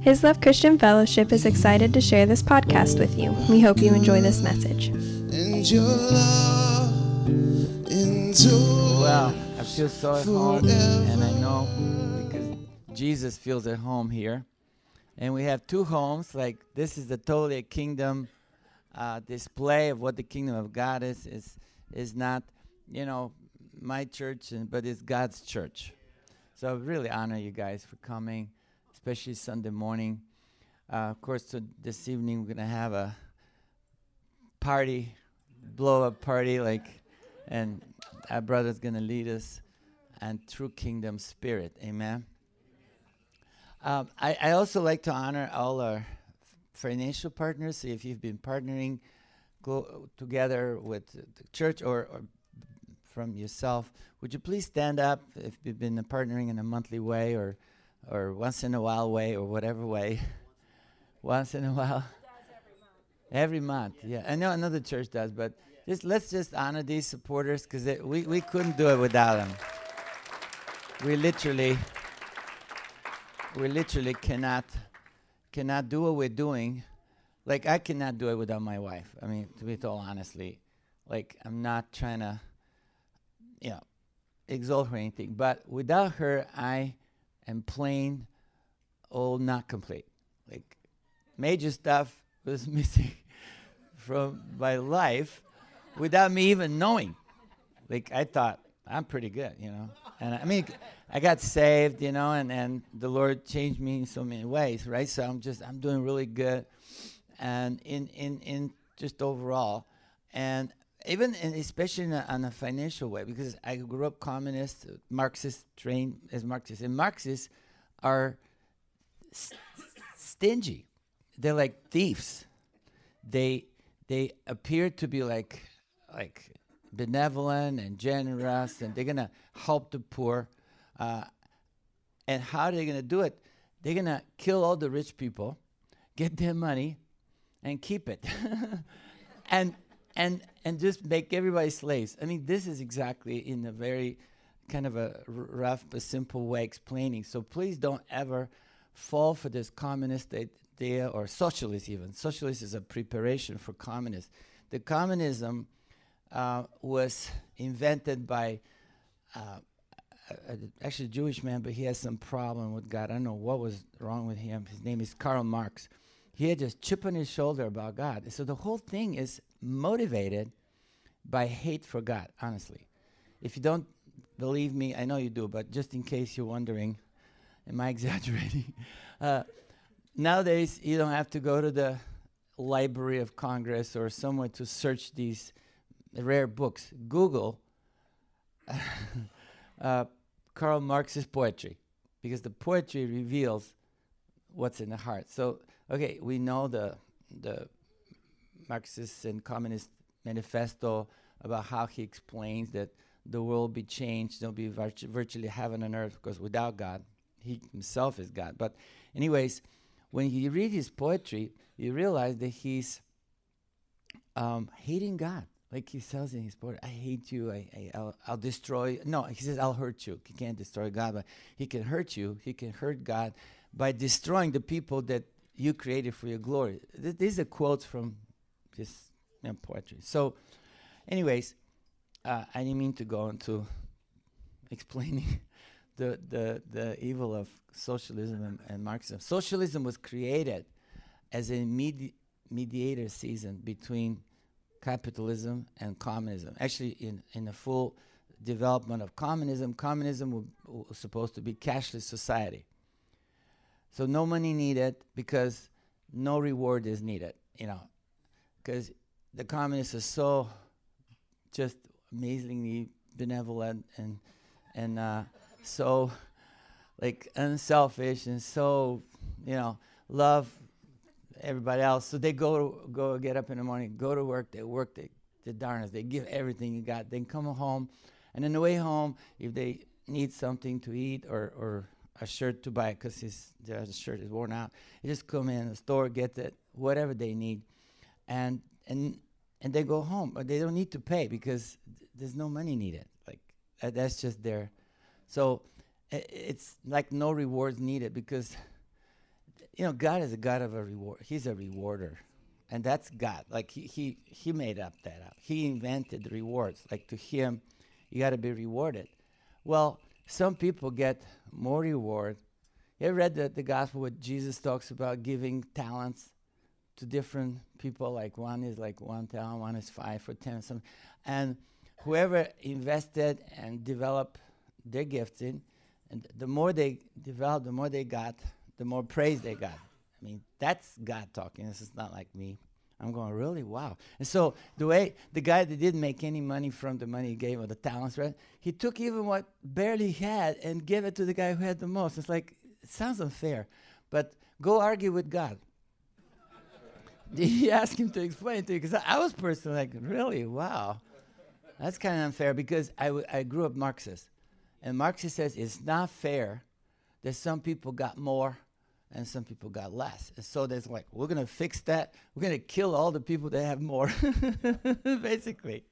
His Love Christian Fellowship is excited to share this podcast with you. We hope you enjoy this message. Well, I feel so at home, and I know because Jesus feels at home here. And we have two homes. Like this is the totally a kingdom uh, display of what the kingdom of God is. Is is not, you know, my church, and, but it's God's church. So I really honor you guys for coming especially Sunday morning. Uh, of course, so this evening we're gonna have a party, blow up party, like, and our brother's gonna lead us, and through kingdom spirit, amen. Um, I, I also like to honor all our financial partners. So if you've been partnering together with the church or, or from yourself, would you please stand up if you've been partnering in a monthly way or or once in a while way or whatever way. once in a while. Every month. yeah. I know another church does, but just let's just honor these supporters because we, we couldn't do it without them. We literally, we literally cannot, cannot do what we're doing. Like I cannot do it without my wife. I mean, to be told honestly, like I'm not trying to, you know, exalt her or anything, but without her, I and plain old not complete. Like major stuff was missing from my life without me even knowing. Like I thought I'm pretty good, you know. And I mean I got saved, you know, and, and the Lord changed me in so many ways, right? So I'm just I'm doing really good and in in in just overall. And even in, especially in a, on a financial way, because I grew up communist, Marxist, trained as Marxist, and Marxists are st- stingy. They're like thieves. They they appear to be like like benevolent and generous, and they're gonna help the poor. Uh, and how are they gonna do it? They're gonna kill all the rich people, get their money, and keep it. and and and just make everybody slaves. I mean, this is exactly in a very kind of a rough but simple way explaining. So please don't ever fall for this communist idea or socialist even. Socialist is a preparation for communist. The communism uh, was invented by uh, a, a, actually a Jewish man, but he has some problem with God. I don't know what was wrong with him. His name is Karl Marx. He had just chip on his shoulder about God. So the whole thing is motivated by hate for God, honestly. If you don't believe me, I know you do, but just in case you're wondering, am I exaggerating? uh, nowadays, you don't have to go to the Library of Congress or somewhere to search these rare books. Google uh, Karl Marx's poetry, because the poetry reveals what's in the heart. So, okay, we know the the Marxist and Communist manifesto about how he explains that the world be changed, there'll be virtu- virtually heaven on earth, because without God, he himself is God. But, anyways, when you read his poetry, you realize that he's um, hating God. Like he says in his poetry, I hate you, I, I, will I'll destroy. No, he says, I'll hurt you. He can't destroy God, but he can hurt you. He can hurt God by destroying the people that you created for your glory. Th- these are quotes from this you know, poetry. So, anyways, uh, I didn't mean to go into explaining the, the, the evil of socialism and, and Marxism. Socialism was created as a medi- mediator season between capitalism and communism. Actually, in, in the full development of communism, communism was supposed to be cashless society. So no money needed because no reward is needed. You know, because the communists are so just amazingly benevolent and and uh, so like unselfish and so you know love everybody else. So they go go get up in the morning, go to work, they work the the darnest, they give everything you got, then come home, and on the way home, if they need something to eat or or a shirt to buy because his shirt is worn out, they just come in the store, get it, whatever they need and and and they go home, but they don't need to pay because th- there's no money needed. Like uh, that's just there. So I- it's like no rewards needed because you know, God is a God of a reward. He's a rewarder. And that's God. Like he he he made up that up. He invented rewards. Like to him, you got to be rewarded. Well, some people get more reward. You ever read the, the gospel where Jesus talks about giving talents to different people? Like one is like one talent, one is five or ten, something. And whoever invested and developed their gifting, and the more they developed, the more they got, the more praise they got. I mean, that's God talking. This is not like me. I'm going, really? Wow. And so the way the guy that didn't make any money from the money he gave or the talents, right? He took even what barely he had and gave it to the guy who had the most. It's like, it sounds unfair, but go argue with God. he ask him to explain to you because I, was personally like, really? Wow. That's kind of unfair because I, w- I grew up Marxist. And Marxist says it's not fair that some people got more and some people got less. And so there's like, we're going to fix that. We're going to kill all the people that have more, basically.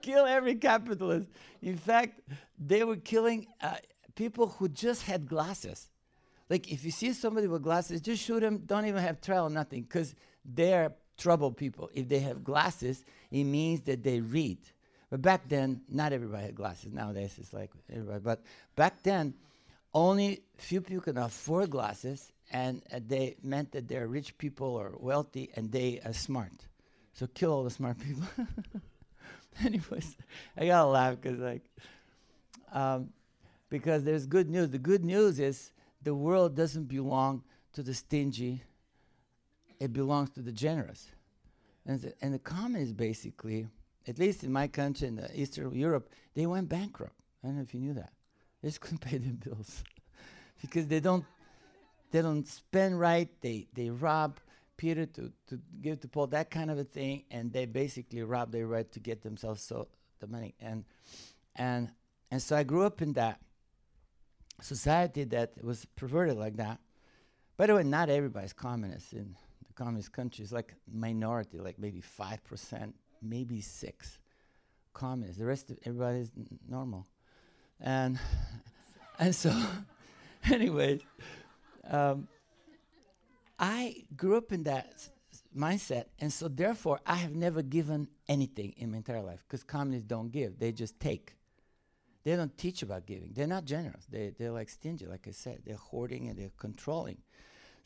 Kill every capitalist. In fact, they were killing uh, people who just had glasses. Like, if you see somebody with glasses, just shoot them. Don't even have trial, or nothing, because they're troubled people. If they have glasses, it means that they read. But back then, not everybody had glasses. Nowadays, it's like everybody. But back then, only few people could afford glasses, and uh, they meant that they're rich people or wealthy, and they are smart. So kill all the smart people. Anyways, I gotta laugh because like, um, because there's good news. The good news is the world doesn't belong to the stingy; it belongs to the generous. And the, and the basically, at least in my country, in Eastern Europe, they went bankrupt. I don't know if you knew that. They just couldn't pay their bills because they don't they don't spend right. They they rob Peter to, to give to Paul that kind of a thing, and they basically rob their right to get themselves so the money. And and and so I grew up in that society that was perverted like that. By the way, not everybody's communist in communist countries. Like minority, like maybe five percent, maybe six communists. The rest of everybody's n- normal. And and so, anyways, um, I grew up in that s- mindset, and so therefore I have never given anything in my entire life because communists don't give; they just take. They don't teach about giving. They're not generous. They they're like stingy, like I said. They're hoarding and they're controlling.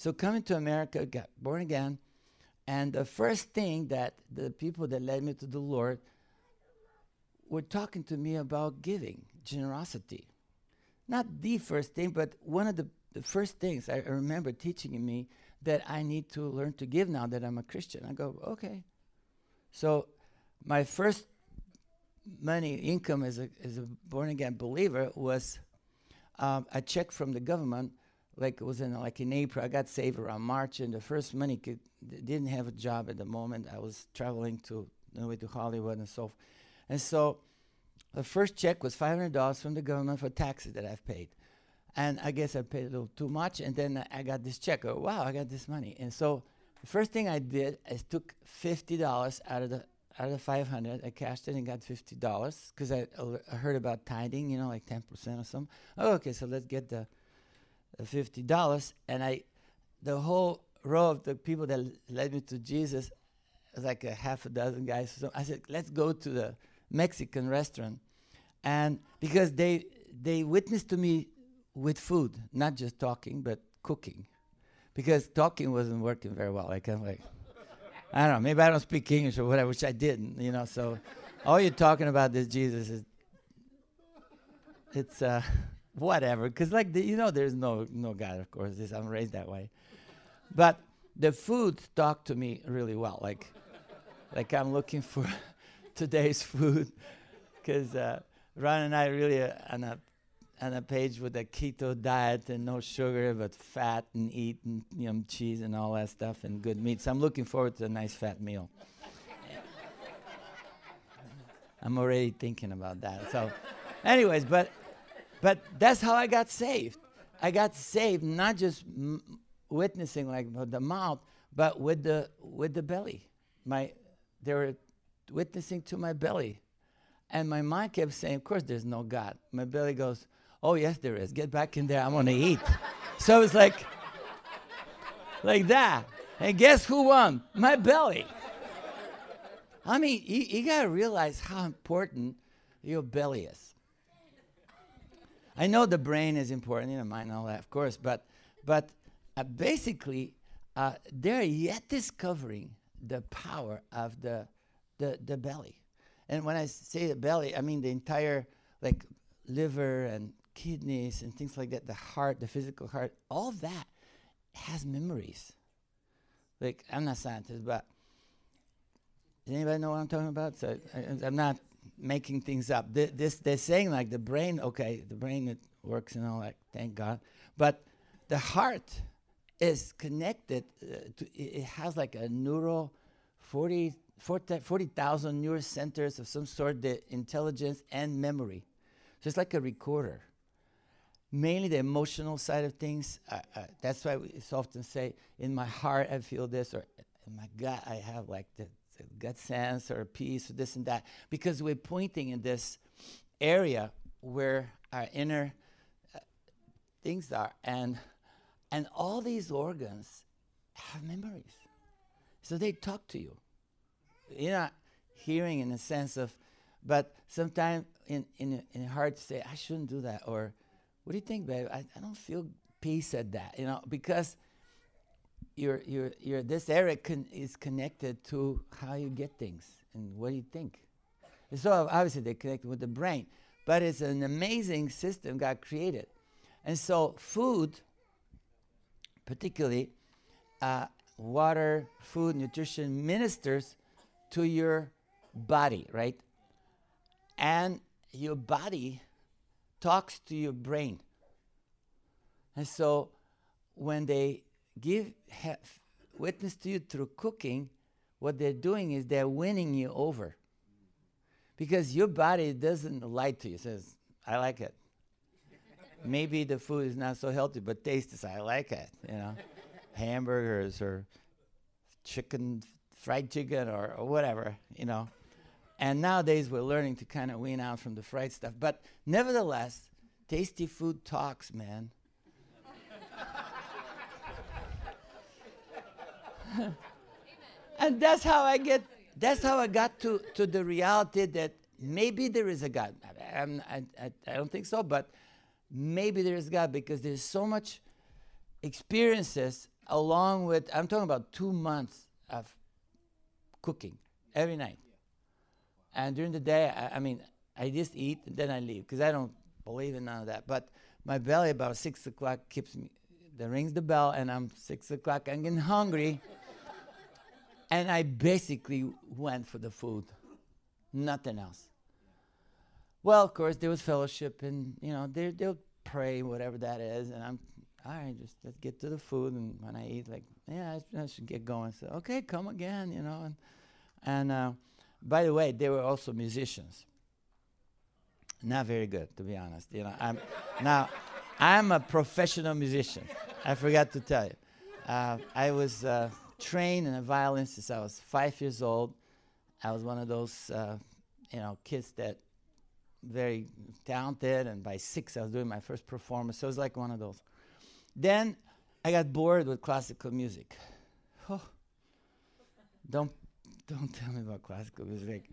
So coming to America, got born again, and the first thing that the people that led me to the Lord were talking to me about giving, generosity. Not the first thing, but one of the, the first things I remember teaching me that I need to learn to give now that I'm a Christian. I go, okay. So my first money income as a, as a born again believer was um, a check from the government. Like it was in like in April. I got saved around March, and the first money could, didn't have a job at the moment. I was traveling to the way to Hollywood and so, and so the first check was five hundred dollars from the government for taxes that I've paid, and I guess I paid a little too much. And then I got this check. Oh wow, I got this money. And so the first thing I did is took fifty dollars out of the out of the 500 i cashed it and got $50 because I, al- I heard about tithing you know like 10% or something oh, okay so let's get the, the $50 and i the whole row of the people that led me to jesus like a half a dozen guys so i said let's go to the mexican restaurant and because they they witnessed to me with food not just talking but cooking because talking wasn't working very well like i'm like I don't know. Maybe I don't speak English or whatever, which I didn't. You know, so all you're talking about this Jesus is it's uh, whatever. Because like the, you know, there's no no God, of course. This, I'm raised that way, but the food talked to me really well. Like like I'm looking for today's food because uh, Ron and I really uh, on a on a page with a keto diet and no sugar but fat and eat and you know cheese and all that stuff and good meat. So I'm looking forward to a nice fat meal. I'm already thinking about that. So, anyways, but but that's how I got saved. I got saved not just m- witnessing like with the mouth, but with the with the belly. My they were witnessing to my belly, and my mind kept saying, "Of course, there's no God." My belly goes, "Oh yes, there is. Get back in there. I'm gonna eat." so it's like like that. And guess who won? My belly. I mean, you, you got to realize how important your belly is. I know the brain is important, you know, mind and all that, of course, but, but uh, basically, uh, they're yet discovering the power of the, the, the belly. And when I say the belly, I mean the entire, like, liver and kidneys and things like that, the heart, the physical heart, all that has memories. Like, I'm not scientist, but does anybody know what I'm talking about? So I, am not making things up. Th- this they're saying like the brain, okay, the brain it works and all that, thank God. But the heart is connected uh, to, it, has like a neural 40 40,000 40, neural centers of some sort, the intelligence and memory. So it's like a recorder. Mainly the emotional side of things. Uh, uh, that's why we often say, in my heart I feel this, or in my gut I have like the gut sense or peace or this and that. Because we're pointing in this area where our inner uh, things are. And, and all these organs have memories. So they talk to you. You're not hearing in a sense of, but sometimes in, in, in heart to say, I shouldn't do that. Or, what do you think, babe? I, I don't feel peace at that, you know, because your, your, your, this area con- is connected to how you get things and what you think. And so obviously they're connected with the brain, but it's an amazing system God created. And so food, particularly uh, water, food, nutrition, ministers to your body, right? And your body talks to your brain. And so when they give have, witness to you through cooking, what they're doing is they're winning you over. Because your body doesn't lie to you. It says, I like it. Maybe the food is not so healthy, but taste is, I like it, you know. Hamburgers or chicken, fried chicken or, or whatever, you know. And nowadays we're learning to kind of wean out from the fried stuff. But nevertheless, tasty food talks, man. and that's how I get that's how I got to, to the reality that maybe there is a God. I, I, I don't think so, but maybe there is God because there's so much experiences along with, I'm talking about two months of cooking every night. And during the day, I, I mean, I just eat and then I leave because I don't believe in none of that. But my belly about six o'clock keeps me. That rings the bell, and I'm six o'clock. I'm getting hungry, and I basically went for the food, nothing else. Well, of course, there was fellowship, and you know they they'll pray whatever that is, and I'm all right. Just let's get to the food, and when I eat, like yeah, I, I should get going. So okay, come again, you know, and and. Uh, by the way, they were also musicians. Not very good, to be honest. You know, I'm now I'm a professional musician. I forgot to tell you. Uh, I was uh, trained in a violin since I was five years old. I was one of those, uh, you know, kids that very talented, and by six I was doing my first performance. So it was like one of those. Then I got bored with classical music. Oh, don't don't tell me about classical music.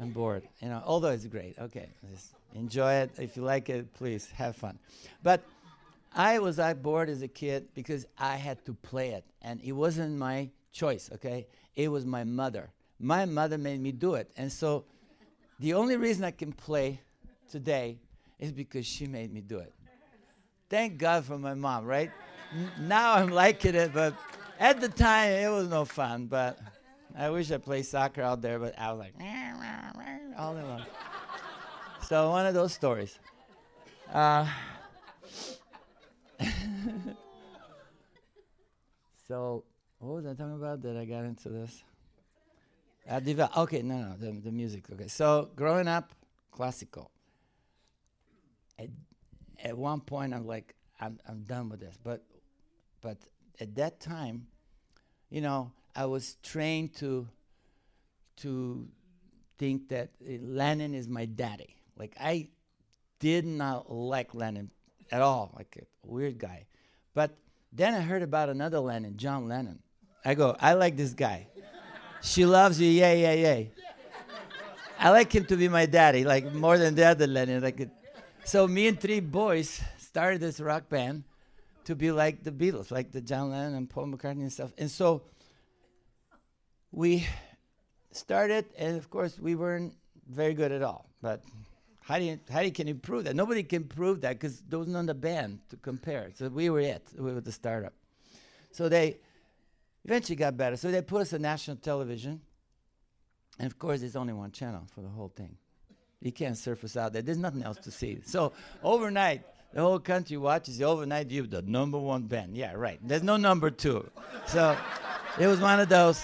I'm bored. You know, although it's great. Okay, just enjoy it. If you like it, please have fun. But I was that bored as a kid because I had to play it, and it wasn't my choice. Okay, it was my mother. My mother made me do it, and so the only reason I can play today is because she made me do it. Thank God for my mom, right? N- now I'm liking it, but at the time it was no fun. But I wish I played soccer out there, but I was like, all day long. so one of those stories. Uh, so what was I talking about that I got into this? Develop, okay, no, no, the, the music. Okay, so growing up, classical. At, at one point, I'm like, I'm, I'm done with this. But, but at that time, you know, I was trained to to think that uh, Lenin is my daddy. Like I did not like Lenin at all, like a weird guy. But Then I heard about another Lennon, John Lennon. I go, I like this guy. She loves you, yay, yay, yay. I like him to be my daddy, like more than the other Lennon. Like, so me and three boys started this rock band to be like the Beatles, like the John Lenin and Paul McCartney and stuff. And so we started, and of course we weren't very good at all. But how do you how do you can you prove that? Nobody can prove that because there was none the band to compare. So we were it. We were the startup. So they eventually got better. So they put us on national television, and of course there's only one channel for the whole thing. You can't surface out there. There's nothing else to see. So overnight, the whole country watches the overnight view, the number one band. Yeah, right. There's no number two. So it was one of those.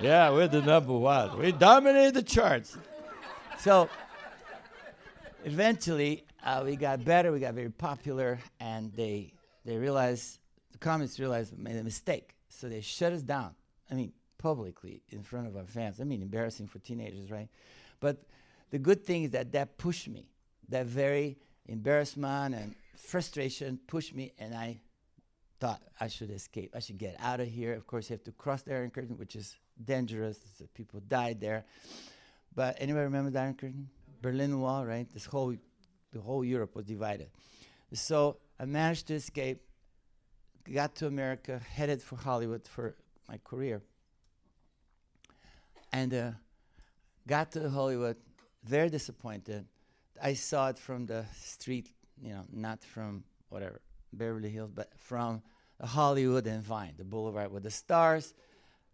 Yeah, we're the number one. We dominated the charts. So eventually, uh, we got better. We got very popular, and they they realized the communists realized we made a mistake. So they shut us down. I mean, publicly in front of our fans. I mean, embarrassing for teenagers, right? But the good thing is that that pushed me. That very embarrassment and frustration pushed me, and I thought I should escape. I should get out of here. Of course, you have to cross the Iron Curtain, which is dangerous. People died there. But anybody remember the Iron Curtain? Berlin Wall, right? This whole, the whole Europe was divided. So I managed to escape, got to America, headed for Hollywood for my career, and uh, got to Hollywood, very disappointed. I saw it from the street, you know, not from whatever Beverly Hills, but from Hollywood and Vine, the boulevard with the stars.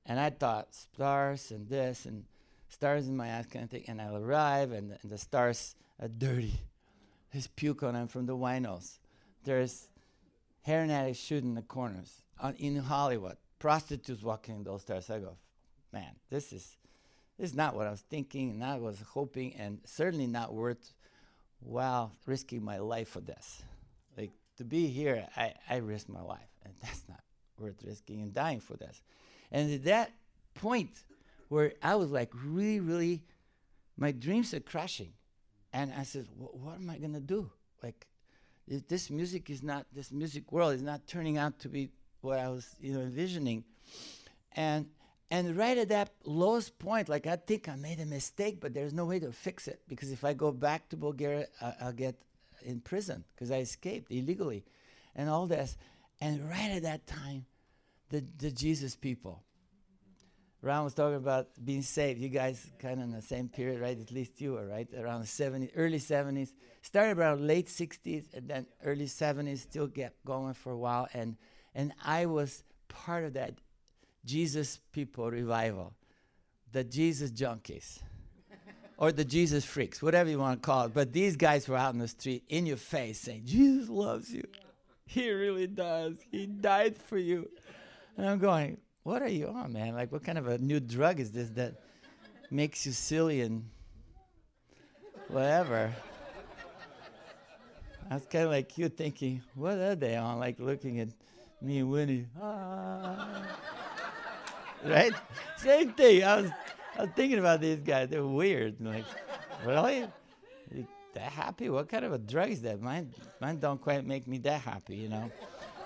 And I thought stars and this and stars in my ass kind of thing. And I'll arrive and, the, and the stars are dirty. There's puke on them from the winos. There's heroin addicts shooting in the corners on, in Hollywood. Prostitutes walking in those stars. I go, man, this is this is not what I was thinking, what I was hoping, and certainly not worth while risking my life for this. Like to be here, I, I risk my life, and that's not worth risking and dying for this. And at that point, where I was like really, really, my dreams are crashing, and I said, what am I gonna do? Like, if this music is not, this music world is not turning out to be what I was, you know, envisioning, and and right at that lowest point, like I think I made a mistake, but there's no way to fix it because if I go back to Bulgaria, I, I'll get in prison because I escaped illegally, and all this. And right at that time, the the Jesus people. Ron was talking about being saved. You guys kind of in the same period, right? At least you were, right? Around the 70s, early 70s. Started around late 60s and then early 70s, still kept going for a while. And, and I was part of that Jesus people revival, the Jesus junkies, or the Jesus freaks, whatever you want to call it. But these guys were out in the street in your face saying, Jesus loves you. He really does. He died for you. And I'm going, what are you on, man? Like, what kind of a new drug is this that makes you silly and whatever? I was kind of like you thinking, what are they on? Like looking at me and Winnie. Ah. right? Same thing. I was, I was thinking about these guys. They're weird. like, really? That happy? What kind of a drug is that? Mine, mine don't quite make me that happy, you know.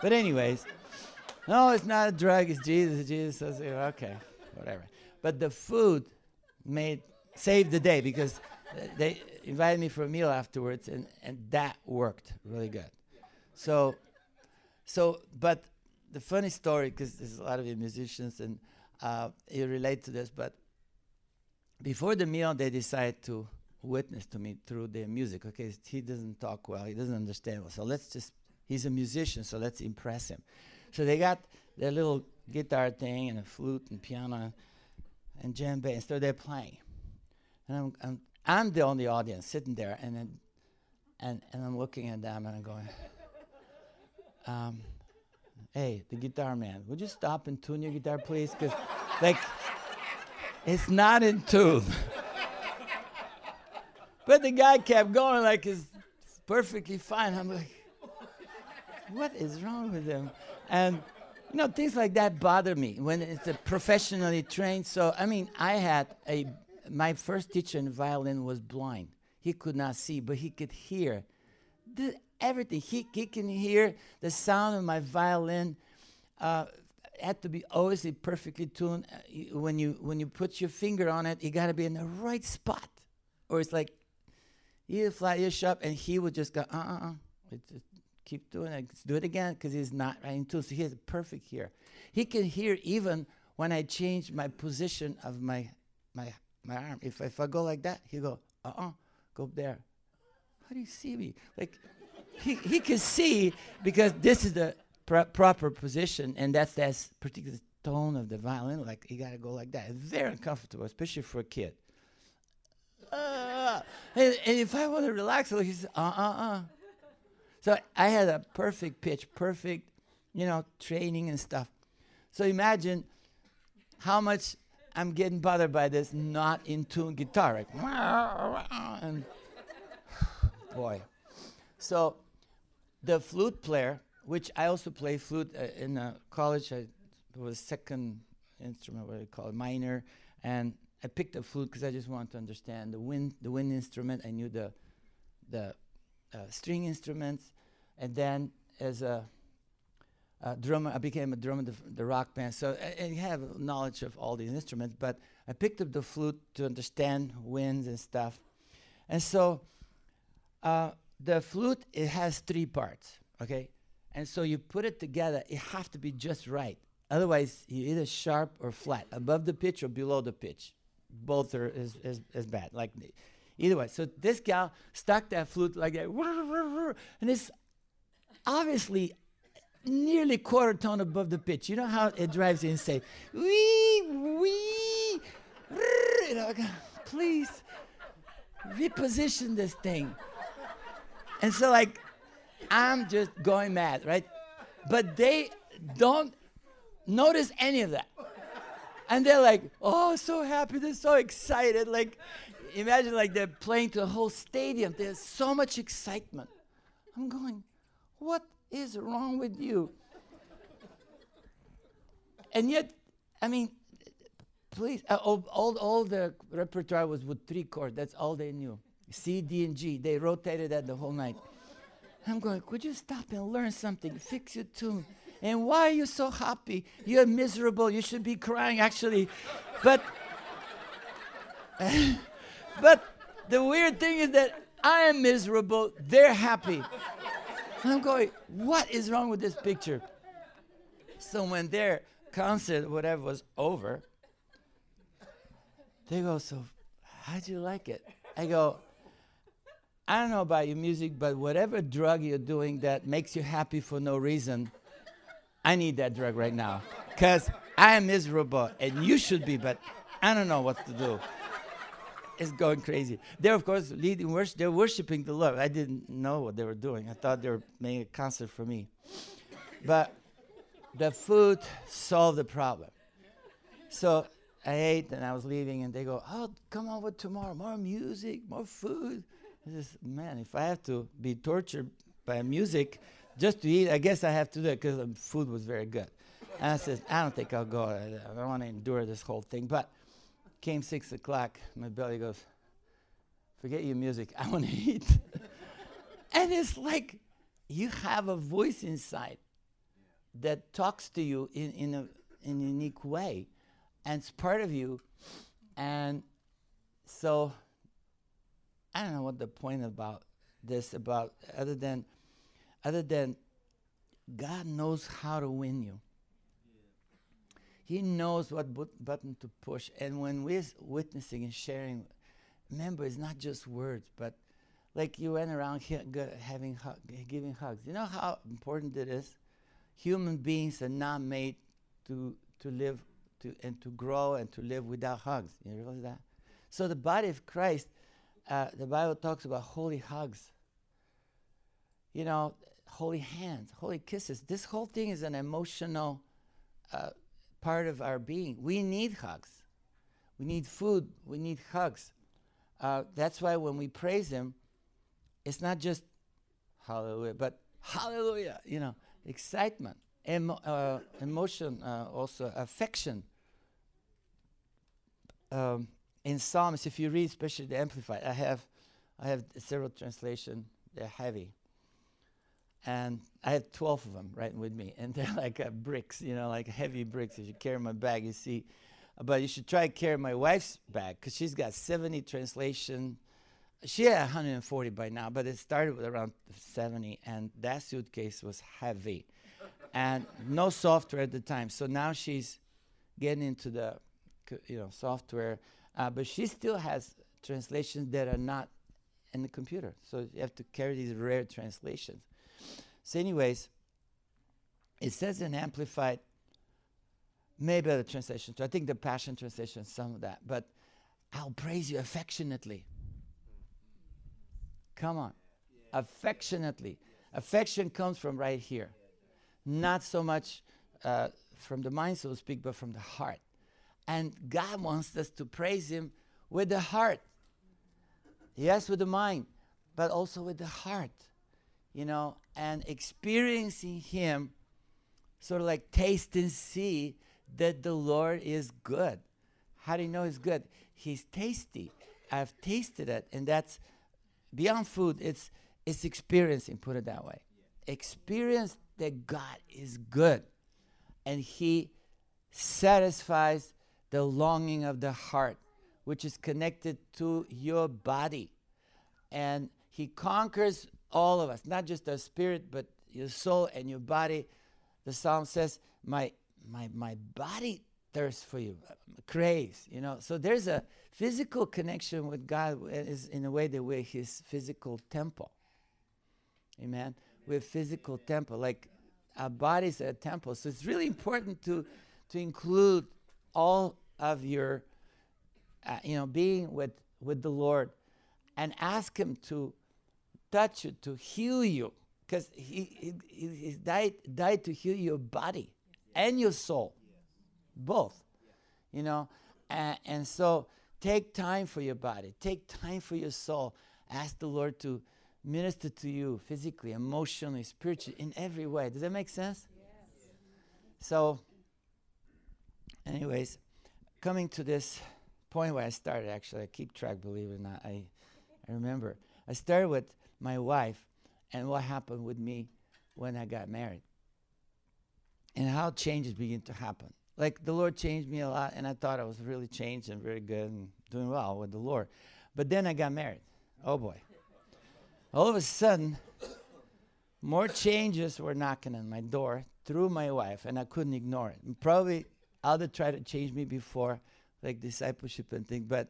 But anyways, no, it's not a drug. It's Jesus. Jesus says, okay, whatever. But the food made saved the day because they invited me for a meal afterwards, and and that worked really good. So, so, but the funny story, because there's a lot of you musicians and uh, you relate to this, but before the meal, they decide to witness to me through their music. Okay, he doesn't talk well, he doesn't understand well, so let's just, he's a musician, so let's impress him. So they got their little guitar thing and a flute and piano and djembe, and so they're playing. And I'm, I'm, I'm the only audience sitting there, and then, and, and I'm looking at them and I'm going, um, hey, the guitar man, would you stop and tune your guitar, please? Because, like, it's not in tune. but the guy kept going like it's perfectly fine. I'm like, what is wrong with him? And, you know, things like that bother me when it's a professionally trained. So, I mean, I had a, my first teacher in violin was blind. He could not see, but he could hear. The, everything. He, he can hear the sound of my violin uh, had to be always perfectly tuned. Uh, when you when you put your finger on it, you got to be in the right spot, or it's like you fly your shop, and he would just go, uh, uh, uh. It just keep doing it. Let's Do it again, because he's not right in. So he has a perfect ear. He can hear even when I change my position of my my my arm. If if I go like that, he go, uh, uh go there. How do you see me? Like he he can see because this is the pro- proper position, and that's that particular tone of the violin. Like you got to go like that. It's very uncomfortable, especially for a kid. Uh, and, and if I want to relax, he says, uh, uh, uh. So I had a perfect pitch, perfect, you know, training and stuff. So imagine how much I'm getting bothered by this not in tune guitar. Like, boy. So the flute player, which I also play flute uh, in uh, college, I, it was second instrument, what do you call it, minor, and I picked up flute because I just wanted to understand the wind, the wind instrument. I knew the the string instruments, and then as a, a drummer, I became a drummer in the, the rock band. So I, I have knowledge of all these instruments, but I picked up the flute to understand winds and stuff, and so uh, the flute it has three parts, okay, and so you put it together. It have to be just right. Otherwise, you're either sharp or flat, above the pitch or below the pitch both are as, as bad. Like either way. So this gal stuck that flute like that, and it's obviously nearly quarter tone above the pitch. You know how it drives you insane. Wee wee. You know, please reposition this thing. And so like I'm just going mad, right? But they don't notice any of that and they're like, oh, so happy, they're so excited. Like, imagine like they're playing to a whole stadium. There's so much excitement. I'm going, what is wrong with you? and yet, I mean, please, uh, all, all, all the repertoire was with three chords. That's all they knew. C, D, and G. They rotated that the whole night. I'm going, could you stop and learn something? Fix your tune. And why are you so happy? You're miserable. You should be crying, actually. But, but the weird thing is that I am miserable. They're happy. And I'm going, what is wrong with this picture? So when their concert, whatever, was over, they go, so how'd you like it? I go, I don't know about your music, but whatever drug you're doing that makes you happy for no reason, I need that drug right now. Because I am miserable and you should be, but I don't know what to do. It's going crazy. They're, of course, leading worship. They're worshiping the Lord. I didn't know what they were doing. I thought they were making a concert for me. But the food solved the problem. So I ate and I was leaving, and they go, Oh, come over tomorrow. More music, more food. I just, man, if I have to be tortured by music, just to eat. I guess I have to do it because the food was very good. And I said, I don't think I'll go. I, don't want to endure this whole thing. But came six o'clock, my belly goes, forget your music. I want to eat. and it's like you have a voice inside that talks to you in, in, a, in a unique way. And it's part of you. And so I don't know what the point about this about other than other than God knows how to win you. He knows what but button to push. And when we're witnessing and sharing, remember, it's not just words, but like you went around having giving hugs. You know how important it is? Human beings are not made to, to live to, and to grow and to live without hugs. You realize that? So the body of Christ, uh, the Bible talks about holy hugs. You know, holy hands, holy kisses. This whole thing is an emotional uh, part of our being. We need hugs. We need food. We need hugs. Uh, that's why when we praise Him, it's not just hallelujah, but hallelujah, you know, excitement, emo- uh, emotion, uh, also affection. Um, in Psalms, if you read, especially the Amplified, I have, I have several translations. They're heavy. And I had 12 of them right with me, and they're like uh, bricks, you know, like heavy bricks. If you carry my bag, you see. But you should try to carry my wife's bag because she's got 70 translation. She had 140 by now, but it started with around 70, and that suitcase was heavy, and no software at the time. So now she's getting into the, you know, software, uh, but she still has translations that are not in the computer. So you have to carry these rare translations. So, anyways, it says in Amplified, maybe other translations. So I think the Passion translation, some of that. But I'll praise you affectionately. Come on. Affectionately. Affection comes from right here. Not so much uh, from the mind, so to speak, but from the heart. And God wants us to praise Him with the heart. Yes, with the mind, but also with the heart you know, and experiencing Him, sort of like taste and see that the Lord is good. How do you know He's good? He's tasty. I've tasted it, and that's beyond food. It's it's experiencing. Put it that way. Experience that God is good, and He satisfies the longing of the heart, which is connected to your body, and He conquers all of us, not just our spirit, but your soul and your body. The psalm says, "My my my body thirsts for you, craves." You know, so there's a physical connection with God is in a way that we're His physical temple. Amen. We're physical temple, like our bodies are a temple. So it's really important to to include all of your, uh, you know, being with with the Lord, and ask Him to touch you, to heal you. Because he, he, he died, died to heal your body and your soul, both. You know, and, and so take time for your body, take time for your soul. Ask the Lord to minister to you physically, emotionally, spiritually, in every way. Does that make sense? Yes. So, anyways, coming to this point where I started, actually, I keep track, believe it or not. I, I remember. I started with my wife and what happened with me when I got married and how changes begin to happen. Like the Lord changed me a lot, and I thought I was really changed and very good and doing well with the Lord. But then I got married. Oh boy. All of a sudden, more changes were knocking on my door through my wife, and I couldn't ignore it. And probably other tried to change me before, like discipleship and things, but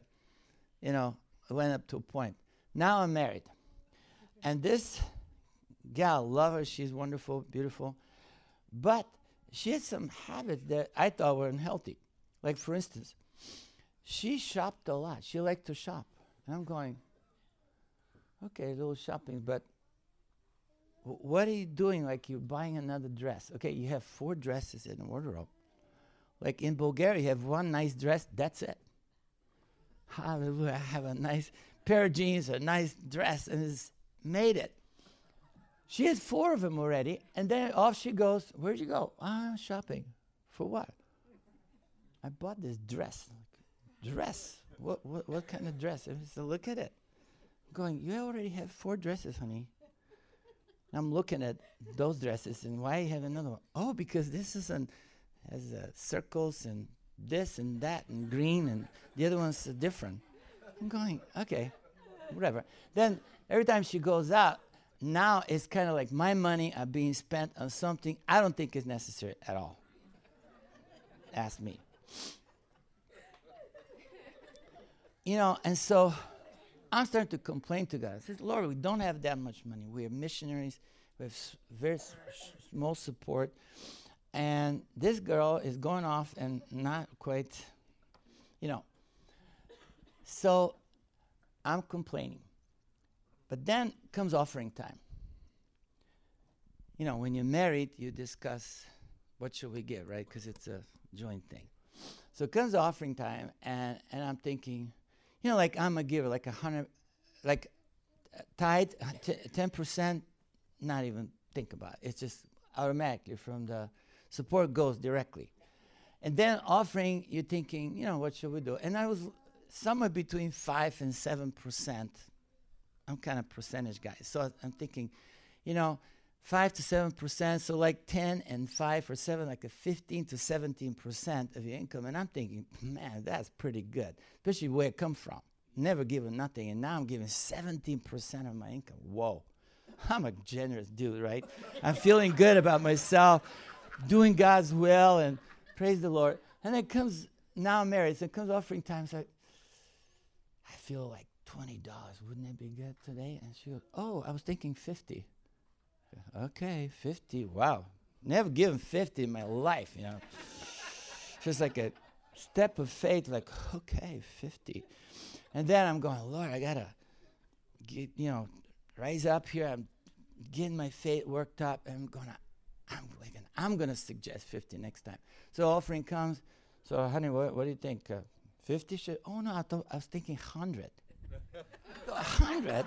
you know, I went up to a point. Now I'm married. And this gal, love her, she's wonderful, beautiful. But she had some habits that I thought were unhealthy. Like, for instance, she shopped a lot. She liked to shop. And I'm going, okay, a little shopping, but w- what are you doing? Like, you're buying another dress. Okay, you have four dresses in the wardrobe. Like in Bulgaria, you have one nice dress, that's it. Hallelujah, I have a nice pair of jeans, a nice dress, and it's made it. She had four of them already, and then off she goes. Where'd you go? Ah, shopping. For what? I bought this dress. Dress? What, what, what kind of dress? And said, look at it. I'm going, you already have four dresses, honey. I'm looking at those dresses, and why you have another one? Oh, because this is an has uh, circles and this and that and green, and the other one's uh, different. I'm going, okay, whatever. Then every time she goes out, now it's kind of like my money are being spent on something I don't think is necessary at all. Ask me. You know, and so I'm starting to complain to God. I said, Lord, we don't have that much money. We are missionaries. We have very small support. And this girl is going off and not quite, you know. So I'm complaining. But then comes offering time. You know, when you're married, you discuss what should we give, right? Because it's a joint thing. So comes offering time, and, and I'm thinking, you know, like I'm a giver, like a hundred, like uh, tithe, ten percent, not even think about it. It's just automatically from the support goes directly. And then offering, you're thinking, you know, what should we do? And I was somewhere between five and seven percent I'm kind of percentage guy. So I'm thinking, you know, 5 to 7%, so like 10 and 5 or 7, like a 15 to 17% of your income. And I'm thinking, man, that's pretty good, especially where it come from. Never given nothing, and now I'm giving 17% of my income. Whoa. I'm a generous dude, right? I'm feeling good about myself, doing God's will, and praise the Lord. And it comes, now I'm married, so it comes offering time. So I, I feel like $20. Wouldn't it be good today? And she goes, Oh, I was thinking 50 Okay, 50. Wow. Never given 50 in my life, you know. Just like a step of faith, like, okay, 50. And then I'm going, Lord, I got to get, you know, rise up here. I'm getting my faith worked up. And I'm to, I'm, gonna I'm to suggest 50 next time. So offering comes. So, honey, what, what do you think? Uh, 50 should, oh no, I, thought, I was thinking 100. 100?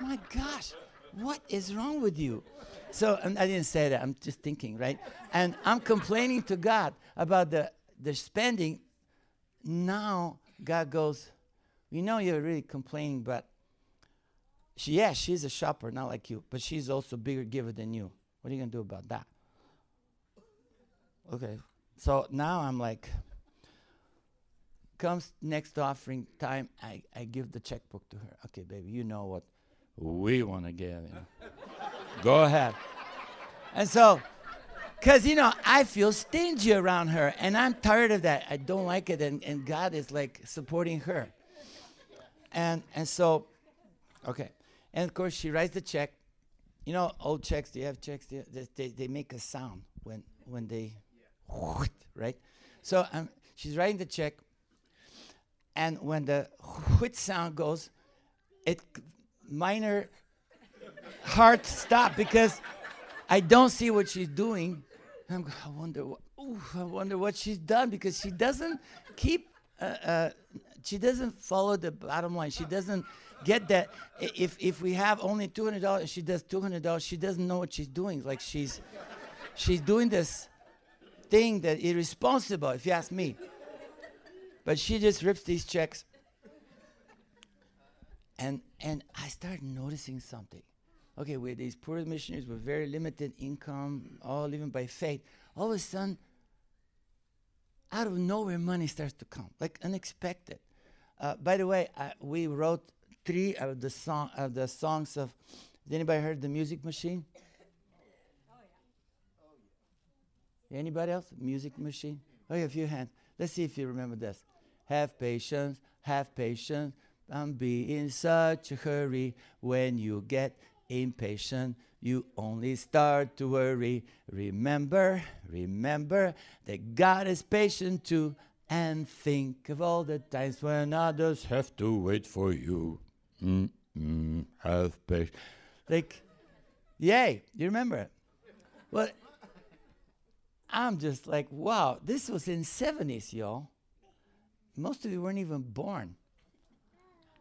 My gosh. What is wrong with you? So I didn't say that. I'm just thinking, right? And I'm complaining to God about the, the spending. Now God goes, You know, you're really complaining, but she, yeah, she's a shopper, not like you, but she's also bigger giver than you. What are you to do about that? Okay. So now I'm like, comes next offering time, I, I give the checkbook to her. Okay, baby, you know what we want to give. You know. Go ahead. And so, because, you know, I feel stingy around her, and I'm tired of that. I don't like it, and, and God is like supporting her. And, and so, okay. And of course, she writes the check. You know, old checks, do you have checks? They, they, they make a sound when, when they, yeah. right? So um, she's writing the check, and when the whit sound goes, it minor heart stop because I don't see what she's doing. I'm, I wonder, what, ooh, I wonder what she's done because she doesn't keep, uh, uh, she doesn't follow the bottom line. She doesn't get that. If if we have only two hundred dollars, she does two hundred dollars. She doesn't know what she's doing. Like she's, she's doing this thing that irresponsible, if you ask me. But she just rips these checks and and I started noticing something. Okay, we're these poor missionaries with very limited income, all living by faith. All of a sudden, out of nowhere, money starts to come, like unexpected. Uh, by the way, I, we wrote three of the song of the songs of. Has anybody heard the Music Machine? Oh, yeah. Anybody else? Music Machine? Oh, yeah, a few hands. Let's see if you remember this. Have patience, have patience. Don't be in such a hurry when you get impatient. You only start to worry. Remember, remember that God is patient too. And think of all the times when others have to wait for you. Mm-mm, have patience. Like, yay, you remember it? Well, I'm just like, wow, this was in 70s, y'all. Most of you weren't even born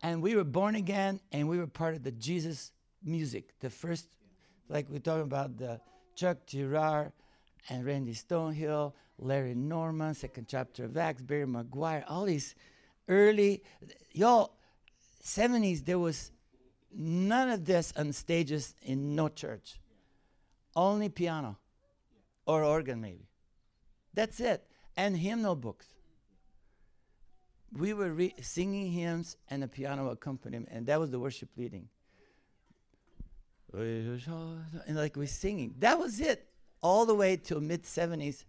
and we were born again and we were part of the Jesus music. The first, like we're talking about the Chuck Girard and Randy Stonehill, Larry Norman, second chapter of Acts, Barry McGuire, all these early, y'all, 70s, there was none of this on stages in no church. Only piano or organ, maybe. That's it. And hymnal books we were re- singing hymns and a piano accompaniment, and that was the worship leading. And like we're singing. That was it. All the way till mid 70s.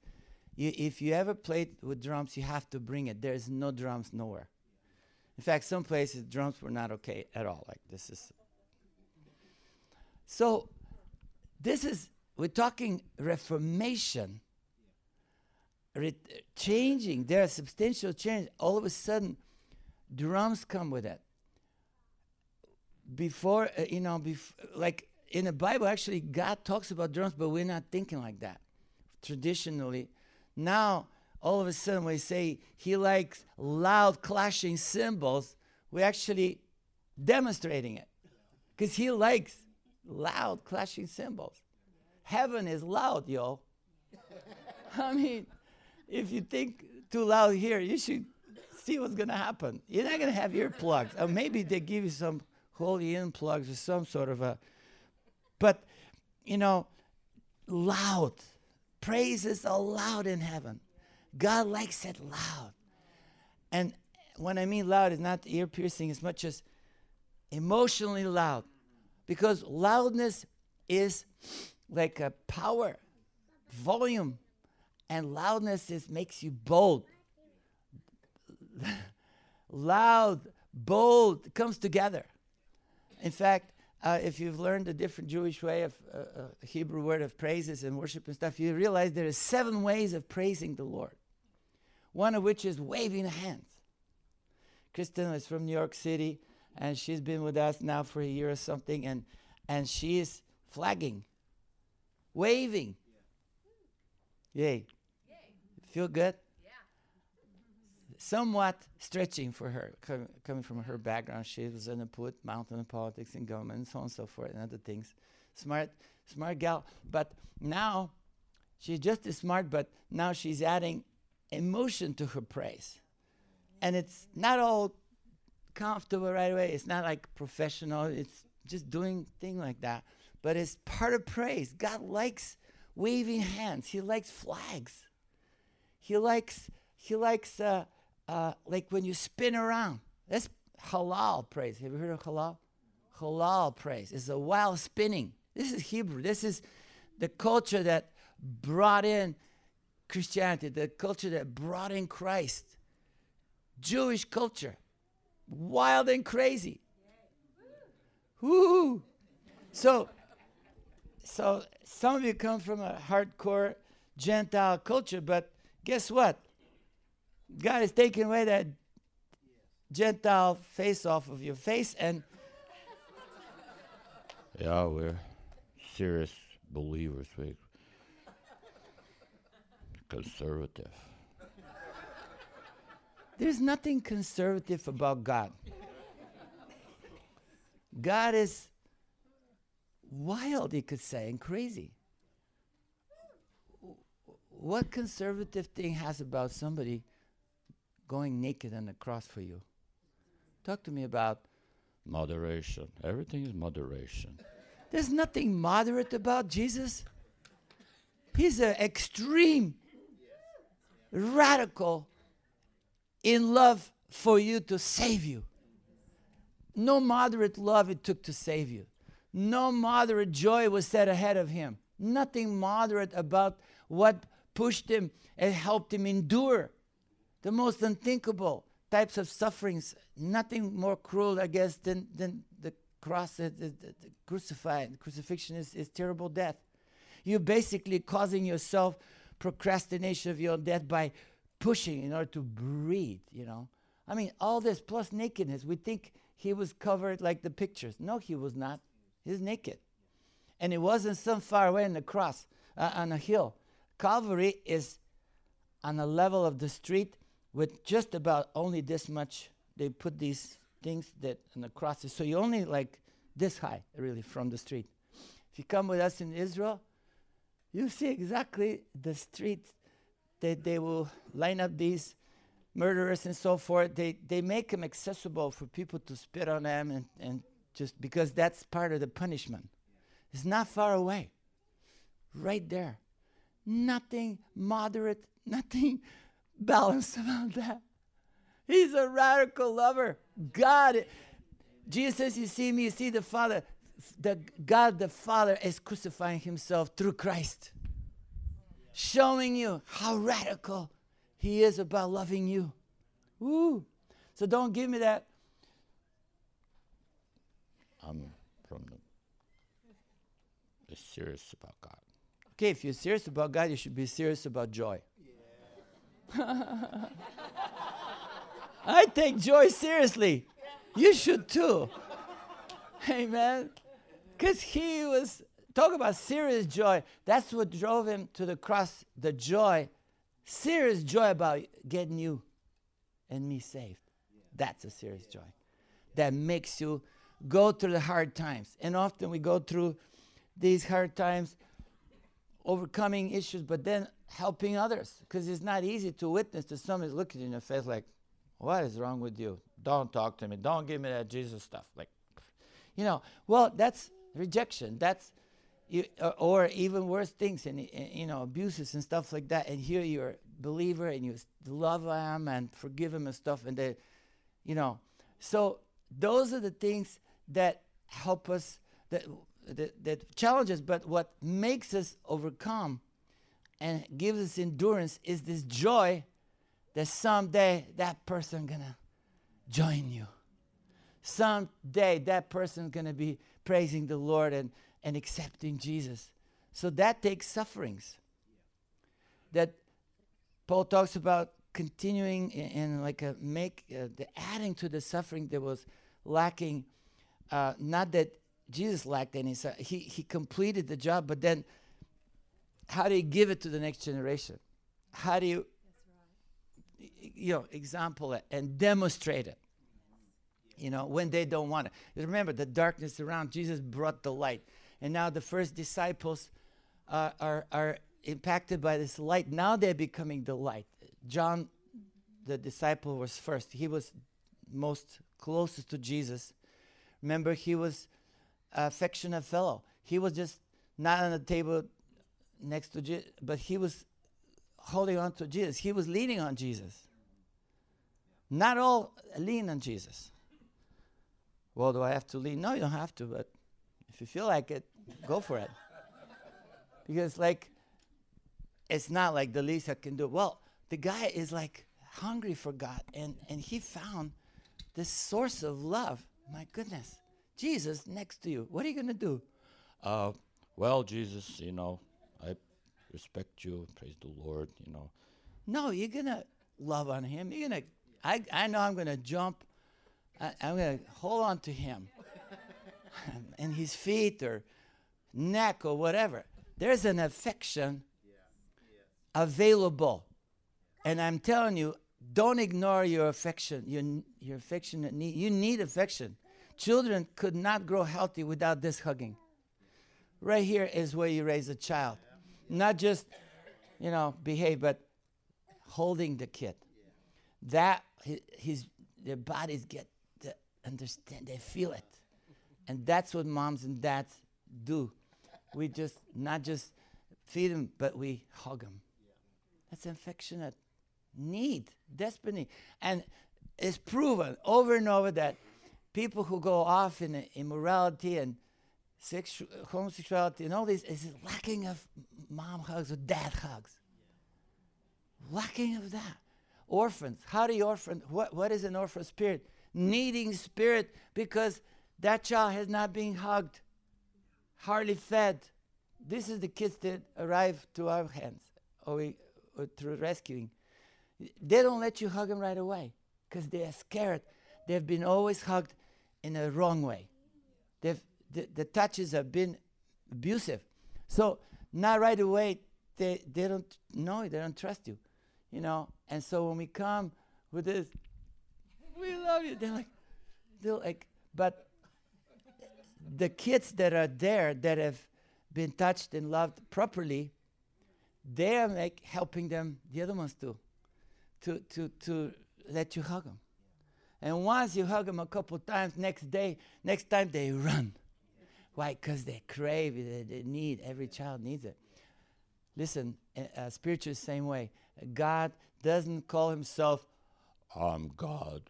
You, if you ever played with drums, you have to bring it. There's no drums nowhere. In fact, some places drums were not okay at all. Like this is. So, this is, we're talking Reformation re- changing. There are substantial change. All of a sudden, drums come with it. Before, uh, you know, bef- like in the Bible, actually, God talks about drums, but we're not thinking like that traditionally. Now, all of a sudden, we say he likes loud clashing cymbals. We're actually demonstrating it because he likes loud clashing cymbals. Heaven is loud, yo. I mean, if you think too loud here, you should see what's going to happen. You're not going to have earplugs. Or maybe they give you some holy in plugs or some sort of a. But you know, loud. Praises are loud in heaven. God likes it loud. And when I mean loud, it's not ear piercing as much as emotionally loud. Because loudness is like a power, volume, and loudness is makes you bold. loud, bold comes together. In fact, uh, if you've learned a different Jewish way of uh, uh, Hebrew word of praises and worship and stuff, you realize there are seven ways of praising the Lord. One of which is waving hands. Kristen is from New York City, and she's been with us now for a year or something, and and she is flagging, waving. Yay! Feel good? Yeah. Somewhat stretching for her, com- coming from her background. She was in the put mountain of politics and government, and so on and so forth, and other things. Smart, smart gal. But now she's just as smart, but now she's adding emotion to her praise. And it's not all comfortable right away. It's not like professional. It's just doing thing like that. But it's part of praise. God likes waving hands. He likes flags. He likes he likes uh, uh, like when you spin around. That's halal praise. Have you heard of halal? Halal praise. It's a wild spinning. This is Hebrew. This is the culture that brought in Christianity, the culture that brought in Christ. Jewish culture. Wild and crazy. Woo! So, so some of you come from a hardcore Gentile culture, but guess what? God is taking away that Gentile face off of your face and Yeah, we're serious believers. We conservative. there's nothing conservative about God. God is wild, you could say, and crazy. What conservative thing has about somebody going naked on the cross for you? Talk to me about Moderation. Everything is moderation. There's nothing moderate about Jesus. He's an extreme, radical in love for you to save you. No moderate love it took to save you. No moderate joy was set ahead of him. Nothing moderate about what pushed him and helped him endure the most unthinkable types of sufferings. Nothing more cruel, I guess, than, than the cross, the, the, the crucified. Crucifixion is, is terrible death. You're basically causing yourself procrastination of your death by pushing in order to breathe, you know. I mean, all this plus nakedness. We think he was covered like the pictures. No, he was not. He's naked. And it wasn't some far away on the cross, uh, on a hill. Calvary is on a level of the street with just about only this much. They put these things that on the crosses. So you're only like this high, really, from the street. If you come with us in Israel, you see exactly the street that they will line up these murderers and so forth. They, they make them accessible for people to spit on them and, and just because that's part of the punishment. It's not far away, right there. Nothing moderate, nothing balanced about that. He's a radical lover. God, Jesus You see me, you see the Father. The God the Father is crucifying himself through Christ, showing you how radical he is about loving you. Woo. So don't give me that. I'm from the. Is serious about God. Okay, if you're serious about God, you should be serious about joy. I take joy seriously. You should too. Amen. Because he was, talk about serious joy. That's what drove him to the cross, the joy, serious joy about getting you and me saved. That's a serious joy that makes you go through the hard times. And often we go through these hard times overcoming issues, but then helping others. Because it's not easy to witness to somebody looking in your face like, what is wrong with you? Don't talk to me. Don't give me that Jesus stuff. Like, you know, well, that's rejection. That's you, uh, or, even worse things and, and, you know abuses and stuff like that and here you're a believer and you love him and forgive him and stuff and then you know so those are the things that help us that that, that challenge us but what makes us overcome and gives us endurance is this joy that someday that person gonna join you. Someday that person's gonna be praising the lord and and accepting jesus. So that takes sufferings. That paul talks about continuing in, in like a make uh, the adding to the suffering that was lacking uh, not that jesus lacked any su- he, he completed the job but then how do you give it to the next generation? How do you y- you know example it and demonstrate it you know when they don't want it. Remember the darkness around jesus brought the light. And now the first disciples uh, are are impacted by this light. Now they're becoming the light. John the disciple was first. He was most closest to jesus. Remember he was affectionate fellow he was just not on the table next to jesus but he was holding on to jesus he was leaning on jesus not all lean on jesus well do i have to lean no you don't have to but if you feel like it go for it because like it's not like the least I can do. Well, the guy is like hungry for God and and he found this source of love. My goodness. Jesus next to you. What are you going to do? Uh, well, Jesus, you know, I respect you. Praise the Lord. You know, No, you're going to love on him. You're going to I I know I'm going to jump I, I'm going to hold on to him. and his feet or neck or whatever. There's an affection available. And I'm telling you, don't ignore your affection, your, your affectionate need. You need affection. Children could not grow healthy without this hugging. Right here is where you raise a child. Not just, you know, behave, but holding the kid. That, hi- his, their bodies get to understand, they feel it. And that's what moms and dads do. We just, not just feed them, but we hug them. That's affectionate need, need. And it's proven over and over that people who go off in immorality and sexu- homosexuality and all this is lacking of mom hugs or dad hugs. Lacking of that. Orphans. How do you orphan? What, what is an orphan spirit? Needing spirit because that child has not been hugged, hardly fed. This is the kids that arrive to our hands or, we, or through rescuing. They don't let you hug them right away because they are scared. They've been always hugged in a wrong way. They've, the, the touches have been abusive. So not right away, they, they don't know you, they don't trust you, you know. And so when we come with this, we love you, they're like, they're like, but the kids that are there that have been touched and loved properly, they are like helping them, the other ones too, to, to, to let you hug them. And once you hug them a couple times, next day, next time they run. Why? Because they crave it, they, they need, every child needs it. Listen, uh, spiritual same way. God doesn't call himself, I'm God.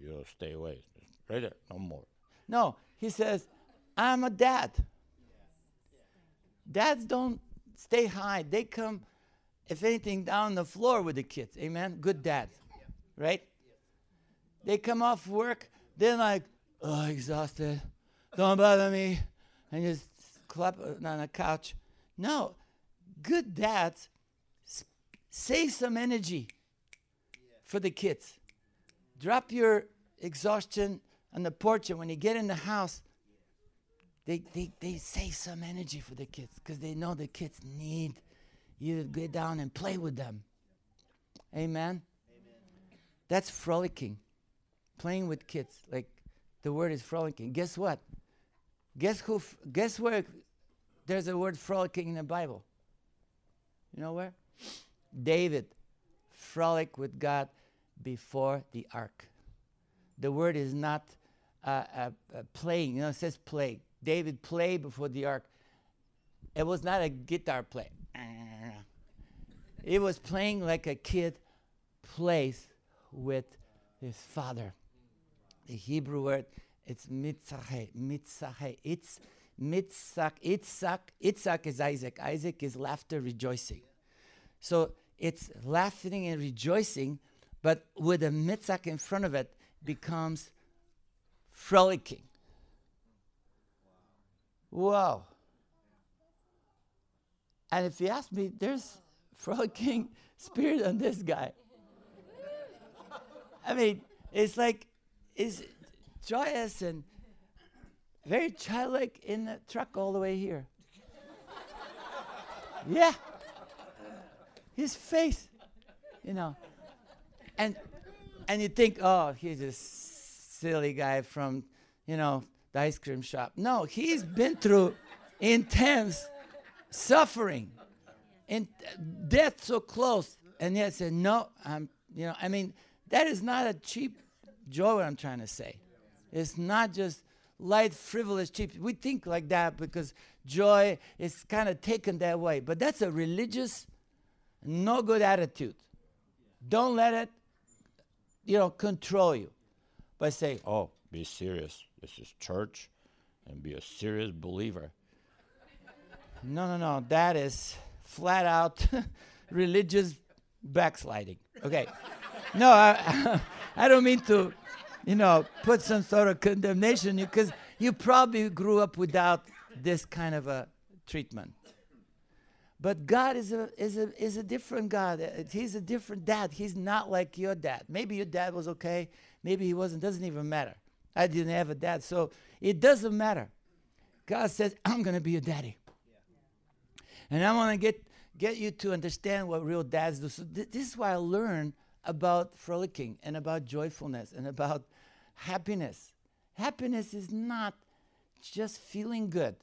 You stay away. Right there. No more. no, he says, I'm a dad. Dads don't stay high. They come, if anything, down the floor with the kids. Amen? Good dad. Right? They come off work, they're like, oh, exhausted. Don't bother me. And just clap on the couch. No, good dads save some energy for the kids. Drop your exhaustion on the porch, and when you get in the house, they, they, they save some energy for the kids because they know the kids need you to get down and play with them. Amen? That's frolicking, playing with kids. Like the word is frolicking. Guess what? Guess who? F- guess where? There's a word frolicking in the Bible. You know where? David, frolic with God before the ark. The word is not uh, uh, uh, playing. You know, it says play. David played before the ark. it was not a guitar play. It was playing like a kid plays with his father. The Hebrew word, it's mitzahe, mitzahe. It's mitzak, itzak. Itzak is Isaac. Isaac is laughter, rejoicing. So it's laughing and rejoicing, but with a mitzak in front of it becomes frolicking. Wow. And if you ask me, there's frolicking spirit on this guy. I mean, it's like, it's joyous and very childlike in the truck all the way here. yeah. His face, you know. And and you think, oh, he's a silly guy from, you know, the ice cream shop. No, he's been through intense suffering and death so close. And yet said, no, I'm, you know, I mean, that is not a cheap joy, what I'm trying to say. It's not just light, frivolous, cheap. We think like that because joy is kind of taken that way. But that's a religious, no good attitude. Don't let it, you know, control you. By saying, Oh, be serious. This is church and be a serious believer. no, no, no, that is flat out religious backsliding. Okay. no, I, I don't mean to, you know, put some sort of condemnation you because you probably grew up without this kind of a treatment. But God is a, is a, is a different God. He's a different dad. He's not like your dad. Maybe your dad was okay. Maybe he wasn't. Doesn't even matter. I didn't have a dad. So it doesn't matter. God says, I'm going to be your daddy. And I want to get, get you to understand what real dads do. So th- this is why I learned about frolicking and about joyfulness and about happiness. Happiness is not just feeling good.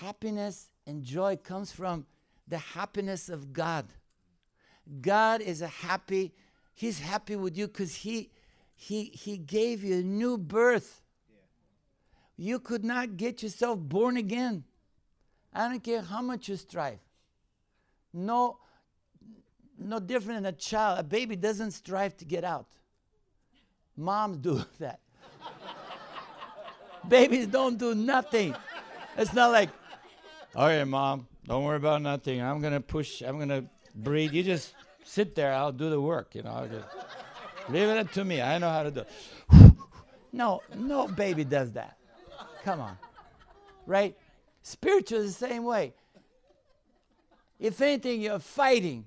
Happiness and joy comes from the happiness of God. God is a happy, He's happy with you because he, he, he gave you a new birth. You could not get yourself born again. I don't care how much you strive. No, no different than a child. A baby doesn't strive to get out. Moms do that. Babies don't do nothing. It's not like, okay, mom, don't worry about nothing. I'm gonna push. I'm gonna breathe. You just sit there. I'll do the work. You know, I'll just leave it up to me. I know how to do. it. no, no baby does that. Come on, right? Spiritual is the same way. If anything, you're fighting.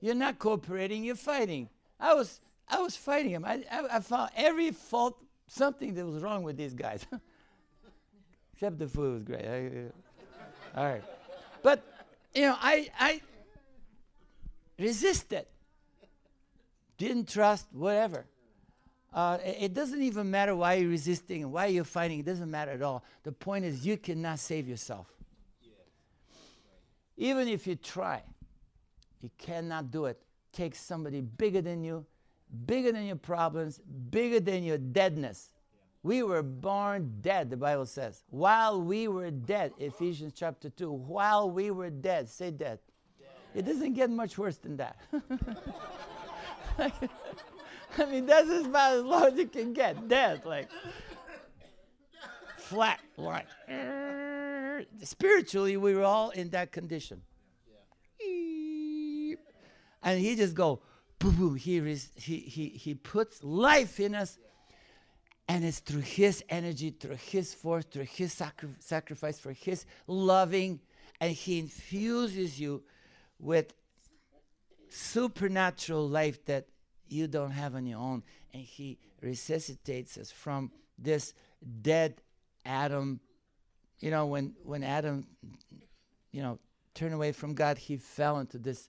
You're not cooperating. You're fighting. I was, I was fighting him. I, I, I found every fault, something that was wrong with these guys. Except the food was great. I- uh, all right, but you know, I, I resisted. Didn't trust whatever. Uh, it, it doesn't even matter why you're resisting and why you're fighting. It doesn't matter at all. The point is, you cannot save yourself. Even if you try, you cannot do it. Take somebody bigger than you, bigger than your problems, bigger than your deadness. We were born dead, the Bible says. While we were dead, Ephesians chapter 2, while we were dead, say dead. It doesn't get much worse than that. I mean, that's about as low as you can get. Dead, like flat line. Spiritually, we were all in that condition. And he just go, boom, boom. He, he, he, he puts life in us. And it's through his energy, through his force, through his sacri- sacrifice, for his loving. And he infuses you with supernatural life that you don't have on your own. And he resuscitates us from this dead Adam. You know, when, when Adam, you know, turned away from God, he fell into this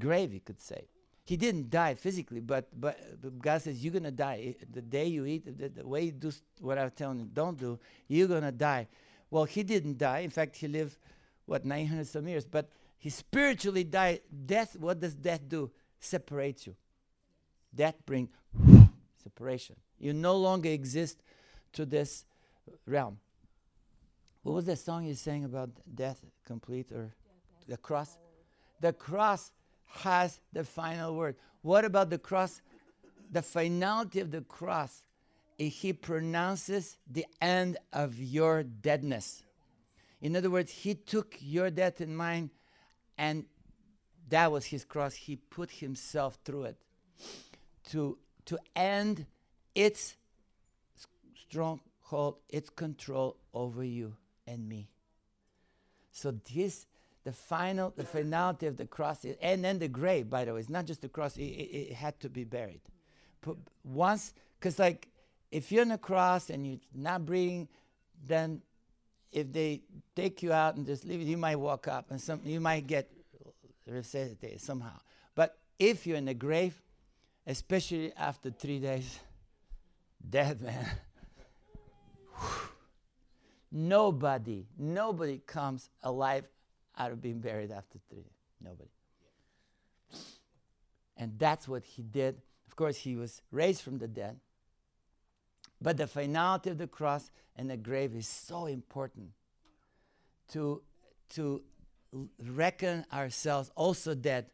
grave, you could say. He didn't die physically, but, but, but God says, You're going to die. The day you eat, the, the way you do what I'm telling you, don't do, you're going to die. Well, he didn't die. In fact, he lived, what, 900 some years. But he spiritually died. Death, what does death do? Separates you. Death brings separation. You no longer exist to this realm. What was that song you sang about death complete or the cross? The cross has the final word. What about the cross? The finality of the cross, eh, he pronounces the end of your deadness. In other words, he took your death in mine, and that was his cross. He put himself through it to, to end its stronghold, its control over you and me. So this, the final, the finality of the cross, and then the grave. By the way, it's not just the cross; it, it, it had to be buried. Once, because like, if you're on the cross and you're not breathing, then if they take you out and just leave you, you might walk up and some you might get resuscitated somehow. But if you're in the grave, especially after three days, dead man. nobody, nobody comes alive out of being buried after three. Nobody. And that's what he did. Of course, he was raised from the dead. But the finality of the cross and the grave is so important to, to reckon ourselves also dead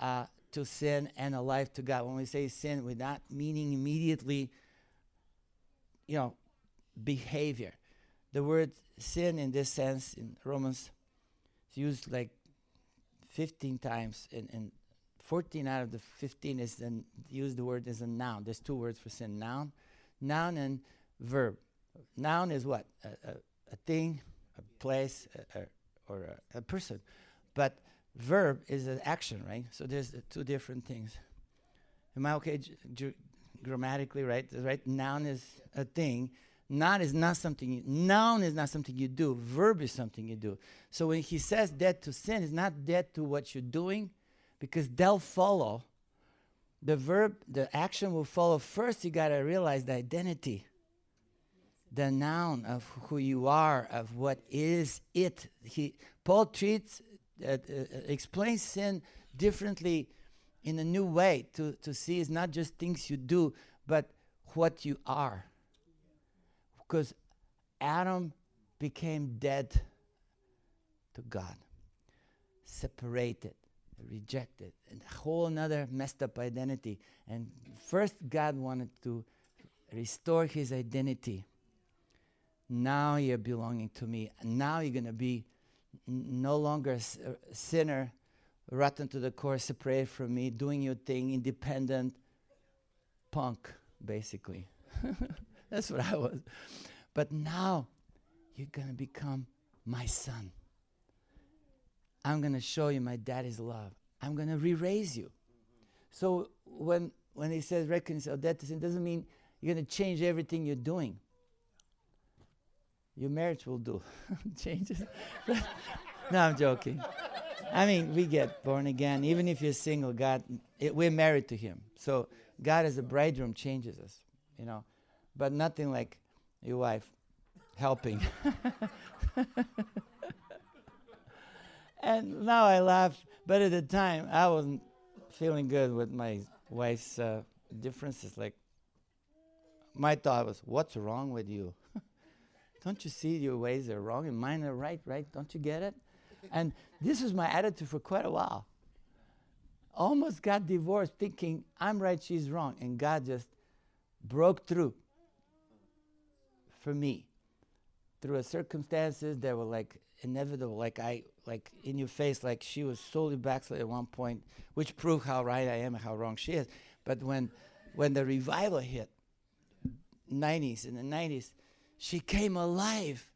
uh, to sin and alive to God. When we say sin, we're not meaning immediately, you know, behavior. The word sin in this sense in Romans is used like 15 times, and, and 14 out of the 15 is then use the word as a noun. There's two words for sin: noun, noun, and verb. Noun is what a, a, a thing, a place, a, or a, a person. But verb is an action, right? So there's uh, two different things. Am I okay grammatically, right? Right? Noun is a thing. Noun is not something. You, noun is not something you do. Verb is something you do. So when he says dead to sin, it's not dead to what you're doing, because they'll follow. The verb, the action will follow. First, you gotta realize the identity the noun of who you are, of what is it. He, Paul treats, uh, uh, explains sin differently in a new way to, to see it's not just things you do, but what you are. Because Adam became dead to God, separated, rejected, and a whole another messed up identity. And first, God wanted to restore his identity now you're belonging to me. Now you're going to be no longer a a uh, sinner, rotten to the core, separated from me, doing your thing, independent, punk, basically. That's what I was. But now you're going to become my son. I'm going to show you my daddy's love. I'm going to re raise you. So when, when he says reconcile death to sin, doesn't mean you're going to change everything you're doing your marriage will do changes. no, I'm joking. I mean, we get born again. Even if you're single, God, it, we're married to Him. So God as a bridegroom changes us, you know. But nothing like your wife helping. and now I laugh, but at the time I wasn't feeling good with my wife's uh, differences. Like, my thought was, "What's wrong with you?" Don't you see your ways are wrong and mine are right, right? Don't you get it? And this was my attitude for quite a while. Almost got divorced thinking I'm right, she's wrong. And God just broke through for me through circumstances that were like inevitable, like I, like in your face, like she was solely backslid at one point, which proved how right I am and how wrong she is. But when, when the revival hit, 90s, in the 90s, she came alive.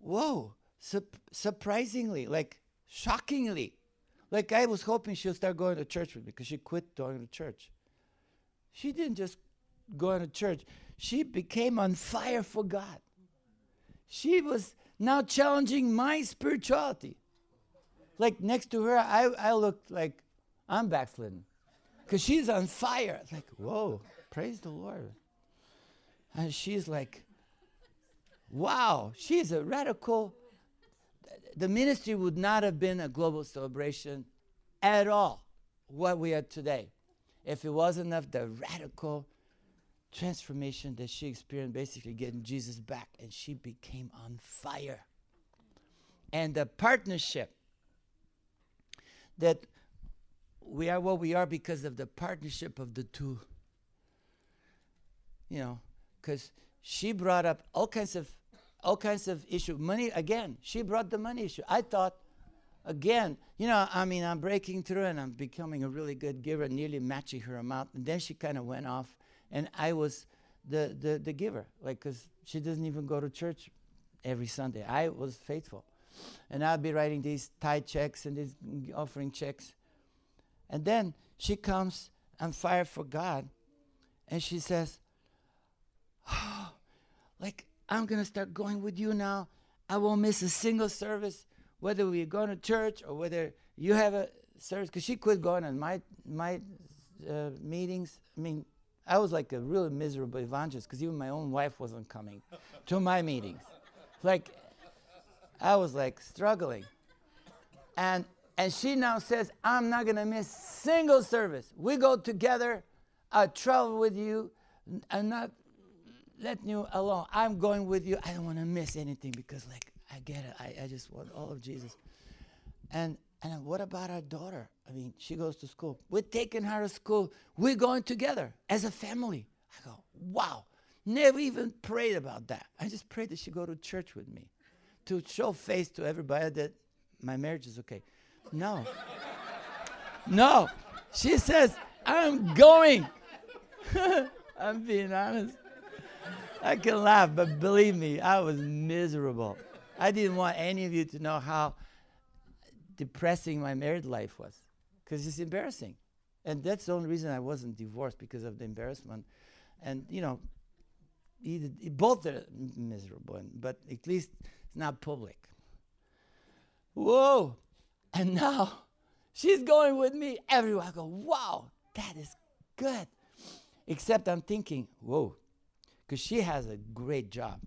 Whoa, Sup- surprisingly, like shockingly. Like I was hoping she'll start going to church with me because she quit going to church. She didn't just go to church, she became on fire for God. She was now challenging my spirituality. Like next to her, I, I looked like I'm backslidden because she's on fire. Like, whoa, praise the Lord. And she's like, wow, she's a radical. The ministry would not have been a global celebration at all, what we are today, if it wasn't of the radical transformation that she experienced, basically getting Jesus back, and she became on fire. And the partnership that we are what we are because of the partnership of the two. You know, because she brought up all kinds of all kinds of issue. Money again. She brought the money issue. I thought, again, you know, I mean, I'm breaking through and I'm becoming a really good giver, nearly matching her amount. And then she kind of went off, and I was the the the giver, like, cause she doesn't even go to church every Sunday. I was faithful, and I'd be writing these tithe checks and these offering checks, and then she comes on fire for God, and she says, oh, like I'm to start going with you now. I won't miss a single service, whether we're going to church or whether you have a service. Because she quit going on my, my uh, meetings. I mean, I was like a really miserable evangelist because even my own wife wasn't coming to my meetings. Like, I was like struggling. And, and she now says, I'm not going to miss single service. We go together. I travel with you. I'm not letting you alone. I'm going with you. I don't want to miss anything because, like, I get it. I, I just want all of Jesus. And and what about our daughter? I mean, she goes to school. We're taking her to school. We're going together as a family. I go, wow. Never even prayed about that. I just prayed that she go to church with me to show face to everybody that my marriage is okay. No. no. She says, I'm going. I'm being honest. I can laugh, but believe me, I was miserable. I didn't want any of you to know how depressing my married life was because it's embarrassing. And that's the only reason I wasn't divorced because of the embarrassment. And, you know, either, both are miserable, but at least it's not public. Whoa! And now she's going with me everywhere. I go, wow, that is good. Except I'm thinking, whoa, because she has a great job,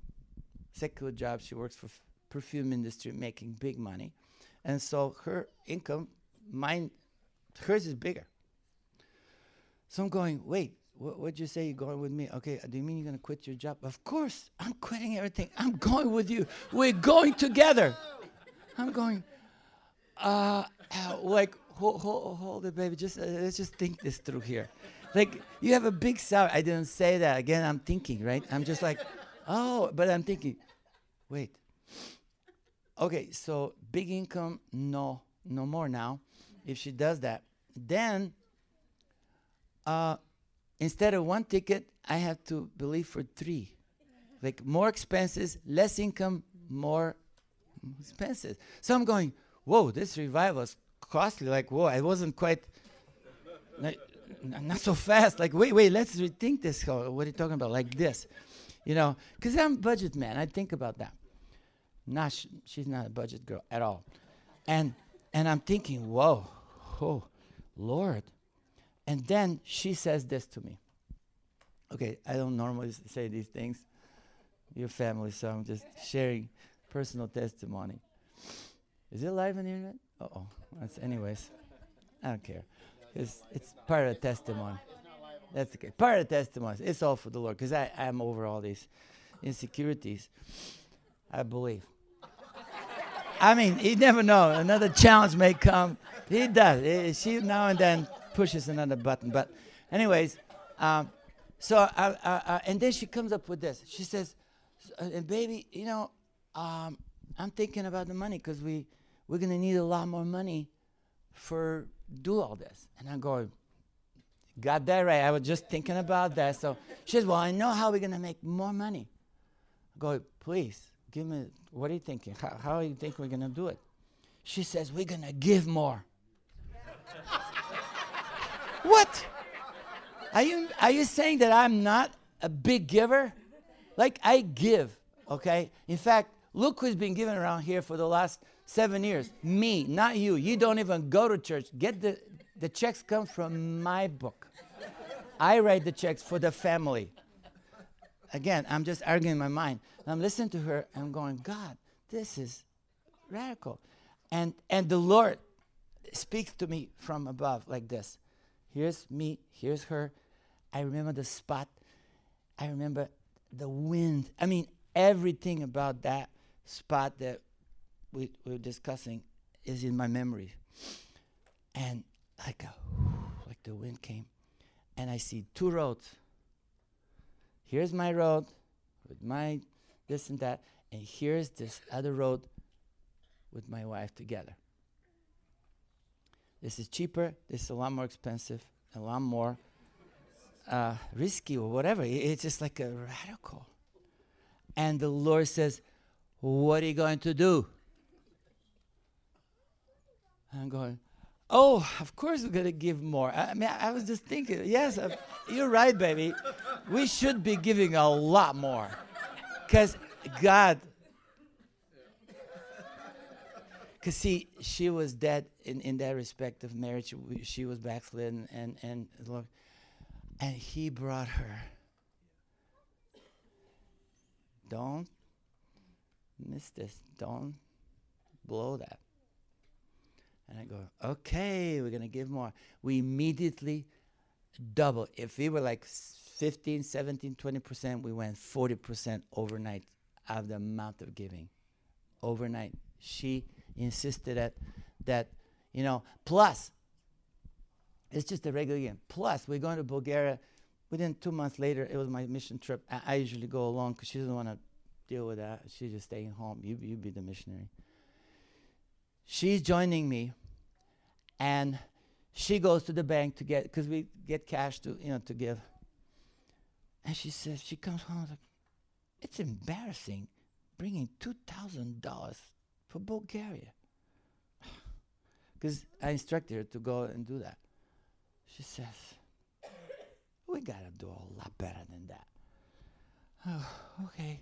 secular job. She works for perfume industry, making big money, and so her income, mine, hers is bigger. So I'm going, wait, wh- what'd you say you're going with me? Okay, do you mean you're gonna quit your job? Of course, I'm quitting everything. I'm going with you. We're going together. I'm going, uh, uh, like, hold, hold, hold it, baby. Just uh, let's just think this through here like you have a big salary. I didn't say that. Again, I'm thinking, right? I'm just like, oh, but I'm thinking, wait. Okay, so big income, no, no more now. If she does that, then uh, instead of one ticket, I have to believe for three. Like more expenses, less income, more expenses. So I'm going, whoa, this revival is costly. Like, whoa, I wasn't quite. Like, not so fast. Like, wait, wait, let's rethink this. What are you talking about? Like this, you know? Because I'm budget man. I think about that. Not sh- she's not a budget girl at all. And and I'm thinking, whoa, oh, Lord. And then she says this to me. Okay, I don't normally say these things. Your family, so I'm just sharing personal testimony. Is it live on the internet? Oh. That's anyways. I don't care. It's, it's part of the testimony. That's okay. Part of the testimony. It's all for the Lord because I am over all these insecurities. I believe. I mean, you never know. Another challenge may come. He does. She now and then pushes another button. But, anyways, um, so uh, uh, uh, and then she comes up with this. She says, "And baby, you know, um, I'm thinking about the money because we we're gonna need a lot more money for do all this. And I'm going, got that right. I was just thinking about that. So she says, Well, I know how we're going to make more money. I go, Please, give me, what are you thinking? How, how do you think we're going to do it? She says, We're going to give more. what? Are you, are you saying that I'm not a big giver? Like, I give, okay? In fact, look who's been giving around here for the last seven years. Me, not you. You don't even go to church. Get the, the checks come from my book. I write the checks for the family. Again, I'm just arguing my mind. I'm listening to her I'm going, God, this is radical. And and the Lord speaks to me from above like this. Here's me, here's her. I remember the spot. I remember the wind. I mean, everything about that spot that we, we were discussing is in my memory. And like a, like the wind came, and I see two roads. Here's my road with my this and that, and here's this other road with my wife together. This is cheaper. This is a lot more expensive, a lot more uh, risky or whatever. I- It's just like a radical. And the Lord says, What are you going to do? I'm going, Oh, of course we're going to give more. I, I mean, I was just thinking, yes, you're right, baby. We should be giving a lot more. Because God, because see, she was dead in, in that respect of marriage. She was backslidden, and, and, look, and He brought her. Don't miss this. Don't blow that. And I go, okay, we're to give more. We immediately double. If we were like 15, 17, 20%, we went 40% overnight of the amount of giving. Overnight. She insisted that, that you know, plus, it's just a regular game. Plus, we're going to Bulgaria. Within two months later, it was my mission trip. I, I usually go along because she doesn't want to deal with that. She's just staying home. You, you be the missionary. She's joining me, and she goes to the bank to get because we get cash to you know to give. And she says she comes home like, it's embarrassing bringing two thousand dollars for Bulgaria. Because I instructed her to go and do that. She says, "We gotta do a lot better than that." Oh, okay,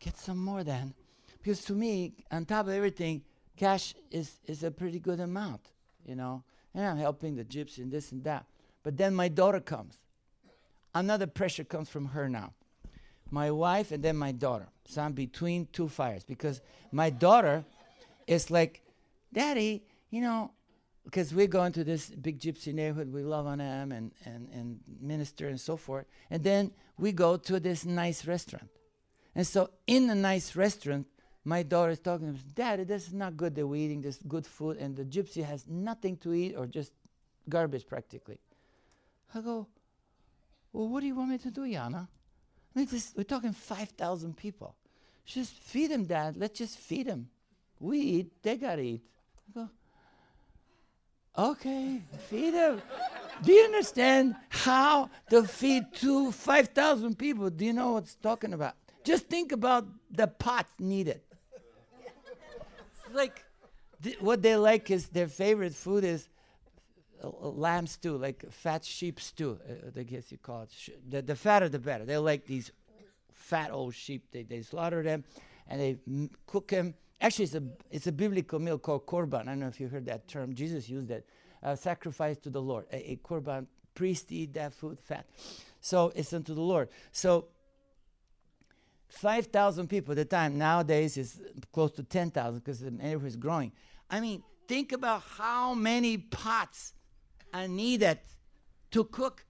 get some more then, because to me, on top of everything, cash is is a pretty good amount, you know. And I'm helping the gypsy and this and that. But then my daughter comes. Another pressure comes from her now. My wife and then my daughter. So I'm between two fires because my daughter is like, Daddy, you know, because we're going to this big gypsy neighborhood, we love on them and, and, and minister and so forth. And then we go to this nice restaurant. And so in the nice restaurant, my daughter is talking to me, Daddy, this is not good that we're eating this good food, and the gypsy has nothing to eat or just garbage practically. I go, Well, what do you want me to do, Yana? We're talking 5,000 people. Just feed them, Dad. Let's just feed them. We eat, they gotta eat. I go, Okay, feed them. Do you understand how to feed two 5,000 people? Do you know what's talking about? Just think about the pots needed. Like, th- what they like is their favorite food is lamb stew, like fat sheep stew. Uh, I guess you call it. The, the fatter, the better. They like these fat old sheep. They, they slaughter them and they m- cook them. Actually, it's a, it's a biblical meal called korban. I don't know if you heard that term. Jesus used that. Uh, sacrifice to the Lord. A, a korban, priest eat that food, fat. So it's unto the Lord. So 5,000 people at the time. Nowadays it's close to 10,000 because the neighborhood is growing. I mean, think about how many pots are needed to cook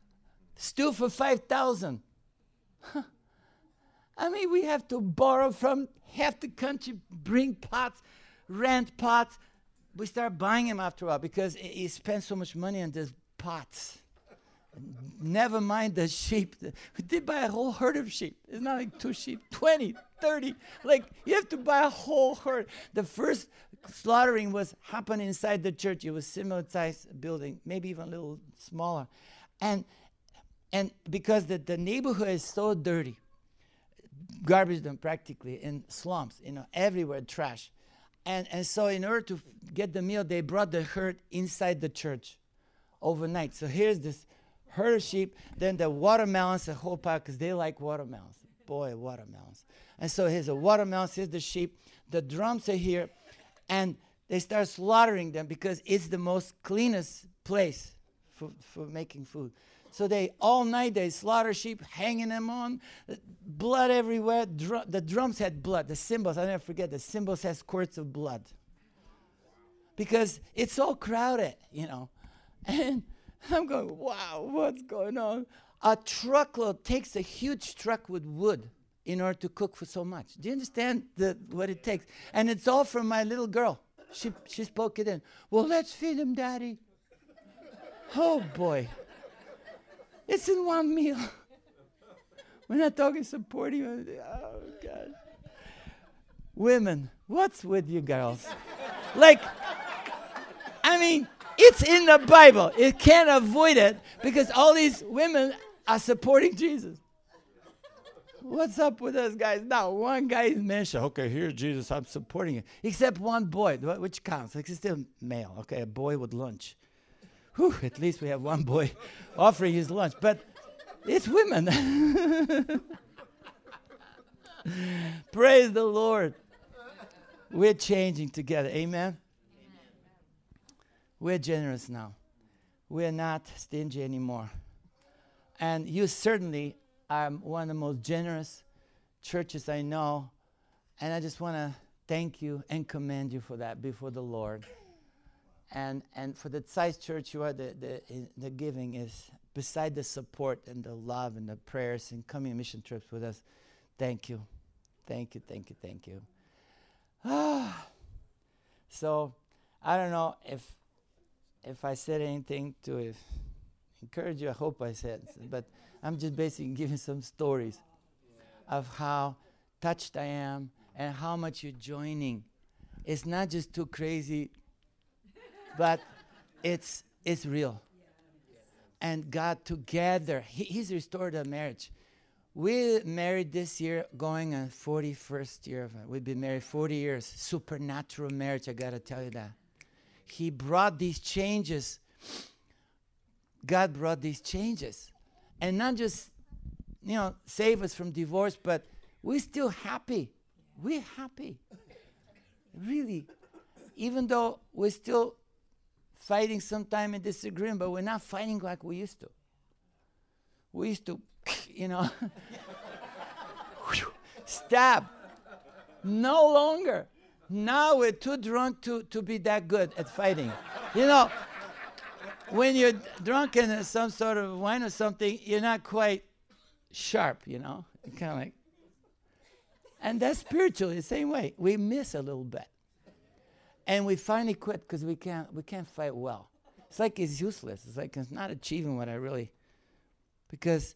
stew for 5,000. I mean, we have to borrow from half the country, bring pots, rent pots. We start buying them after a while because i- you spend so much money on these pots. Never mind the sheep. We did buy a whole herd of sheep. It's not like two sheep, 20, 30. Like, you have to buy a whole herd. The first slaughtering was happening inside the church. It was similar size building, maybe even a little smaller. And and because the, the neighborhood is so dirty, garbage dump practically in slums, you know, everywhere trash. And and so in order to get the meal, they brought the herd inside the church overnight. So here's this herd of sheep, then the watermelons, the whole pile, because they like watermelons. Boy, watermelons. And so here's the watermelons, here's the sheep. The drums are here, and they start slaughtering them because it's the most cleanest place for, for making food. So they all night they slaughter sheep, hanging them on, blood everywhere. Dru- the drums had blood. The cymbals, I never forget, the cymbals has squirts of blood because it's so crowded, you know. And I'm going, wow, what's going on? a truckload takes a huge truck with wood in order to cook for so much. Do you understand the, what it takes? And it's all from my little girl. She, she spoke it in. Well, let's feed him, Daddy. Oh, boy. It's in one meal. We're not talking supporting. Uh, oh, God. Women, what's with you girls? like, I mean, it's in the Bible. It can't avoid it because all these women are supporting Jesus. What's up with us guys? Now, one guy is mentioned. Okay, here, Jesus, I'm supporting you. Except one boy, which counts. Like, it's still male. Okay, a boy with lunch. Whew, at least we have one boy offering his lunch. But it's women. Praise the Lord. We're changing together. Amen. We're generous now. We're not stingy anymore. And you certainly I'm one of the most generous churches I know. And I just want to thank you and commend you for that before the Lord. And, and for the size church you are, the, the, the giving is beside the support and the love and the prayers and coming mission trips with us. Thank you. Thank you, thank you, thank you. Ah. So I don't know if if I said anything to encourage you. I hope I said, but I'm just basically giving some stories of how touched I am and how much you're joining. It's not just too crazy, but it's it's real. And God together, he, He's restored our marriage. We married this year, going on 41st year of it. We've been married 40 years. Supernatural marriage, I gotta tell you that. He brought these changes. God brought these changes. And not just you know save us from divorce but we're still happy. We're happy. Really. Even though we're still fighting sometime and disagreeing but we're not fighting like we used to. We used to you know stab. No longer now we're too drunk to, to be that good at fighting you know when you're drunk in some sort of wine or something, you're not quite sharp, you know? Kind of like. And that's spiritually the same way. We miss a little bit. And we finally quit because we can't, we can't fight well. It's like it's useless. It's like it's not achieving what I really, because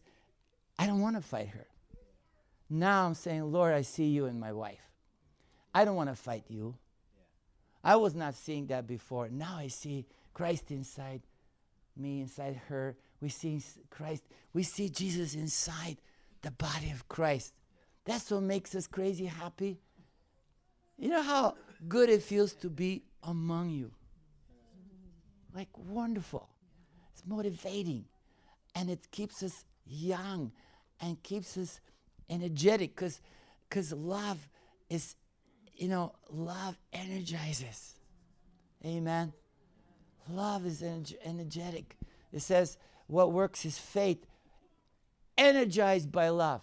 I don't want to fight her. Now I'm saying, Lord, I see you in my wife. I don't want to fight you. I was not seeing that before. Now I see Christ inside me, inside her. We see Christ. We see Jesus inside the body of Christ. That's what makes us crazy happy. You know how good it feels to be among you? Like wonderful. It's motivating. And it keeps us young and keeps us energetic because because love is you know love energizes amen Love is energetic. It says, what works is faith, energized by love.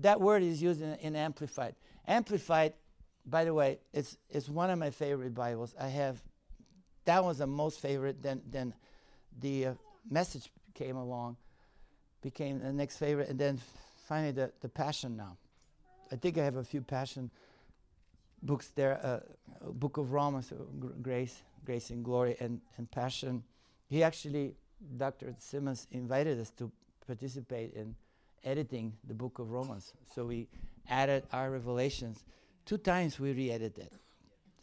That word is used in, in Amplified. Amplified, by the way, it's, it's one of my favorite Bibles. I have, that was the most favorite. Then, then the uh, message came along, became the next favorite, and then finally the, the Passion now. I think I have a few Passion books there, uh, Book of Romans, uh, Grace Grace and Glory and, and Passion. He actually, Dr. Simmons invited us to participate in editing the book of Romans. So we added our revelations. Two times we re edited.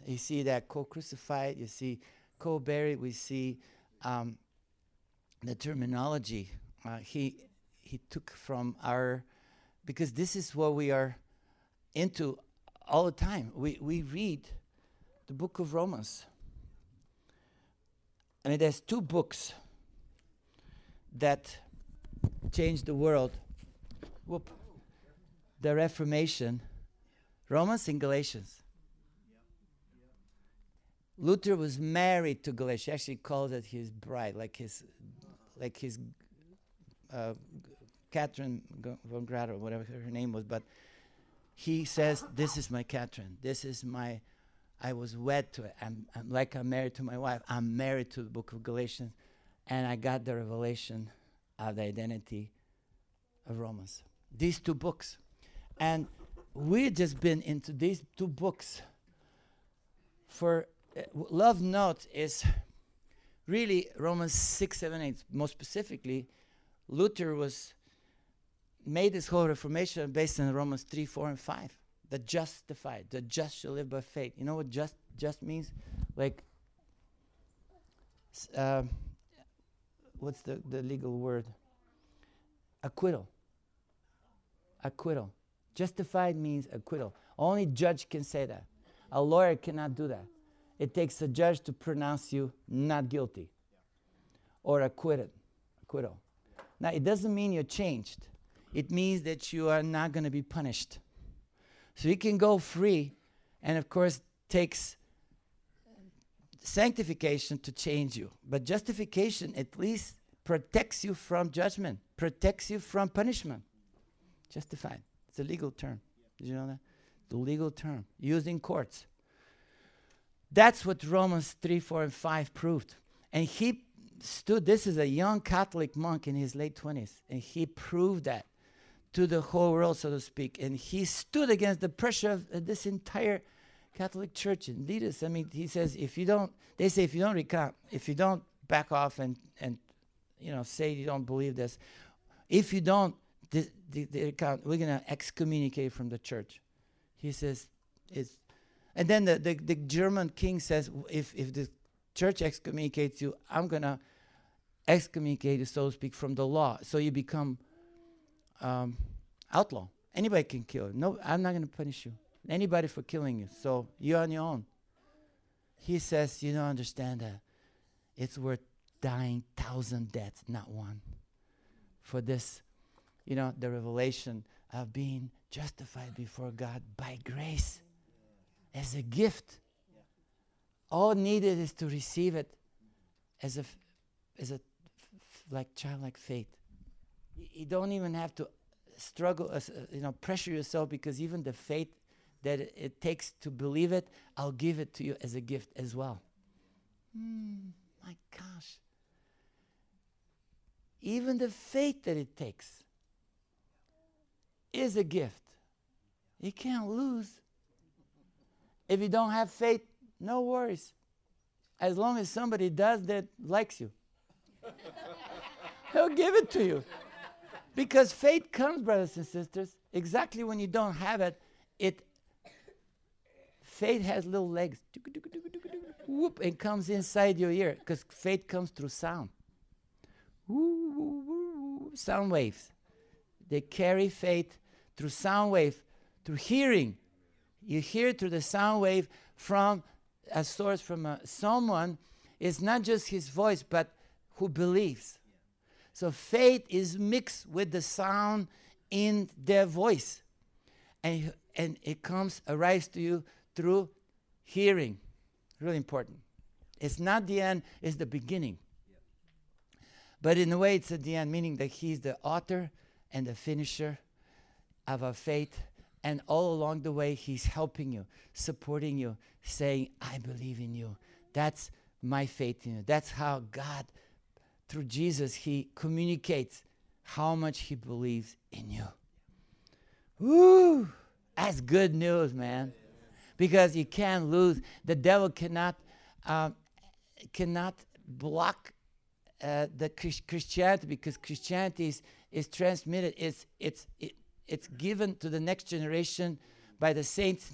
You see that co crucified, you see co buried, we see um, the terminology uh, he, he took from our, because this is what we are into all the time. We, we read the book of Romans. And it has two books that changed the world. Whoop. The Reformation, Romans and Galatians. Luther was married to Galatians. He actually called it his bride, like his, like his, uh, Catherine von Grad or whatever her name was. But he says, "This is my Catherine. This is my I was wed to it. I'm, I'm, like I'm married to my wife. I'm married to the book of Galatians. And I got the revelation of the identity of Romans. These two books. And we've just been into these two books for uh, love note is really Romans 6, 7, 8. More specifically, Luther was made this whole Reformation based on Romans 3, 4, and 5. The justified, the just shall live by faith. You know what just just means? Like, um, what's the, the legal word? Acquittal. Acquittal. Justified means acquittal. Only judge can say that. A lawyer cannot do that. It takes a judge to pronounce you not guilty or acquitted. Acquittal. Now, it doesn't mean you're changed. It means that you are not going to be punished. So you can go free, and of course, takes sanctification to change you. But justification at least protects you from judgment, protects you from punishment. Justified. It's a legal term. Did you know that? The legal term used in courts. That's what Romans 3, 4, and 5 proved. And he stood, this is a young Catholic monk in his late 20s, and he proved that to the whole world, so to speak. And he stood against the pressure of uh, this entire Catholic Church and leaders. I mean, he says, if you don't, they say, if you don't recount, if you don't back off and, and you know, say you don't believe this, if you don't the, the recount, we're going to excommunicate from the church. He says, it's, and then the, the, the German king says, if, if the church excommunicates you, I'm going to excommunicate you, so to speak, from the law. So you become um, outlaw. Anybody can kill. No, I'm not going to punish you. Anybody for killing you. So you're on your own. He says, you don't understand that. It's worth dying thousand deaths, not one. For this, you know, the revelation of being justified before God by grace as a gift. All needed is to receive it as a, f- as a f- f- like childlike faith. You don't even have to struggle, uh, you know, pressure yourself because even the faith that it, takes to believe it, I'll give it to you as a gift as well. Hmm, my gosh. Even the faith that it takes is a gift. You can't lose. If you don't have faith, no worries. As long as somebody does that likes you, he'll give it to you. Because faith comes, brothers and sisters, exactly when you don't have it, it faith has little legs. Whoop, and comes inside your ear. Because faith comes through sound. Sound waves. They carry faith through sound wave, through hearing. You hear through the sound wave from a source from a, someone. It's not just his voice, but who believes. So faith is mixed with the sound in their voice. And, and it comes, arrives to you through hearing. Really important. It's not the end, it's the beginning. But in a way, it's at the end, meaning that He's the author and the finisher of our faith. And all along the way, He's helping you, supporting you, saying, I believe in you. That's my faith in you. That's how God, through Jesus, He communicates how much He believes in you. Woo! That's good news, man. Because you can't lose. The devil cannot um, cannot block uh, the Christianity because Christianity is, is transmitted. It's it's it, it's given to the next generation by the saints.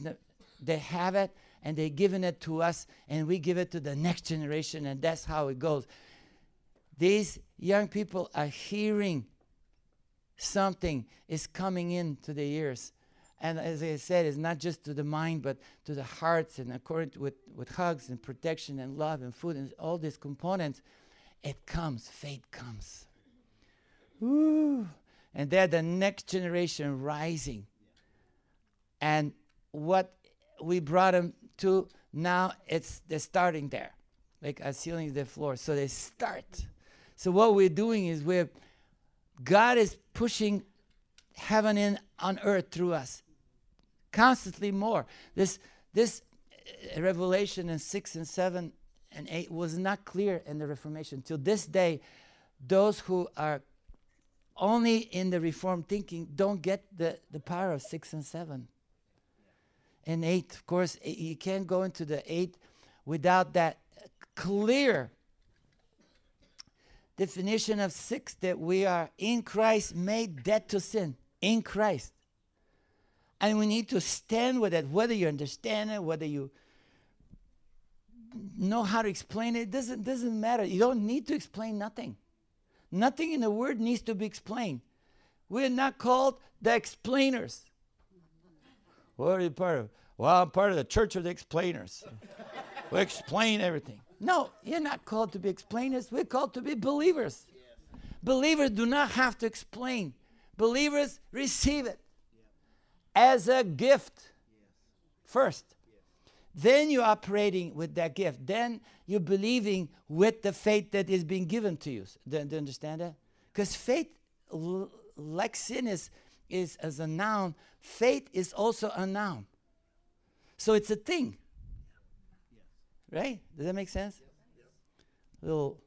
They have it and they're giving it to us, and we give it to the next generation, and that's how it goes. These young people are hearing something is coming into the ears. And as I said, it's not just to the mind, but to the hearts, and according to with, with hugs and protection and love and food and all these components, it comes, faith comes. Ooh. And they're the next generation rising. And what we brought them to now, it's they're starting there. Like ceiling is the floor. So they start. So what we're doing is we're God is pushing heaven in on earth through us constantly more. This this uh, revelation in 6 and 7 and 8 was not clear in the Reformation. Till this day, those who are only in the Reformed thinking don't get the, the power of six and seven. And eight, of course, you can't go into the eight without that clear definition of six that we are in Christ made dead to sin. In Christ. And we need to stand with it, whether you understand it, whether you know how to explain it, it doesn't, doesn't matter. You don't need to explain nothing. Nothing in the word needs to be explained. We're not called the explainers. What are you part of? Well, I'm part of the Church of the Explainers. we explain everything. No, you're not called to be explainers. We're called to be believers. Believers do not have to explain. Believers receive it as a gift first. Then you're operating with that gift. Then you're believing with the faith that is being given to you. Do, do you understand that? Because faith, like sin is, is as a noun, faith is also a noun. So it's a thing. Right? Does that make sense? Little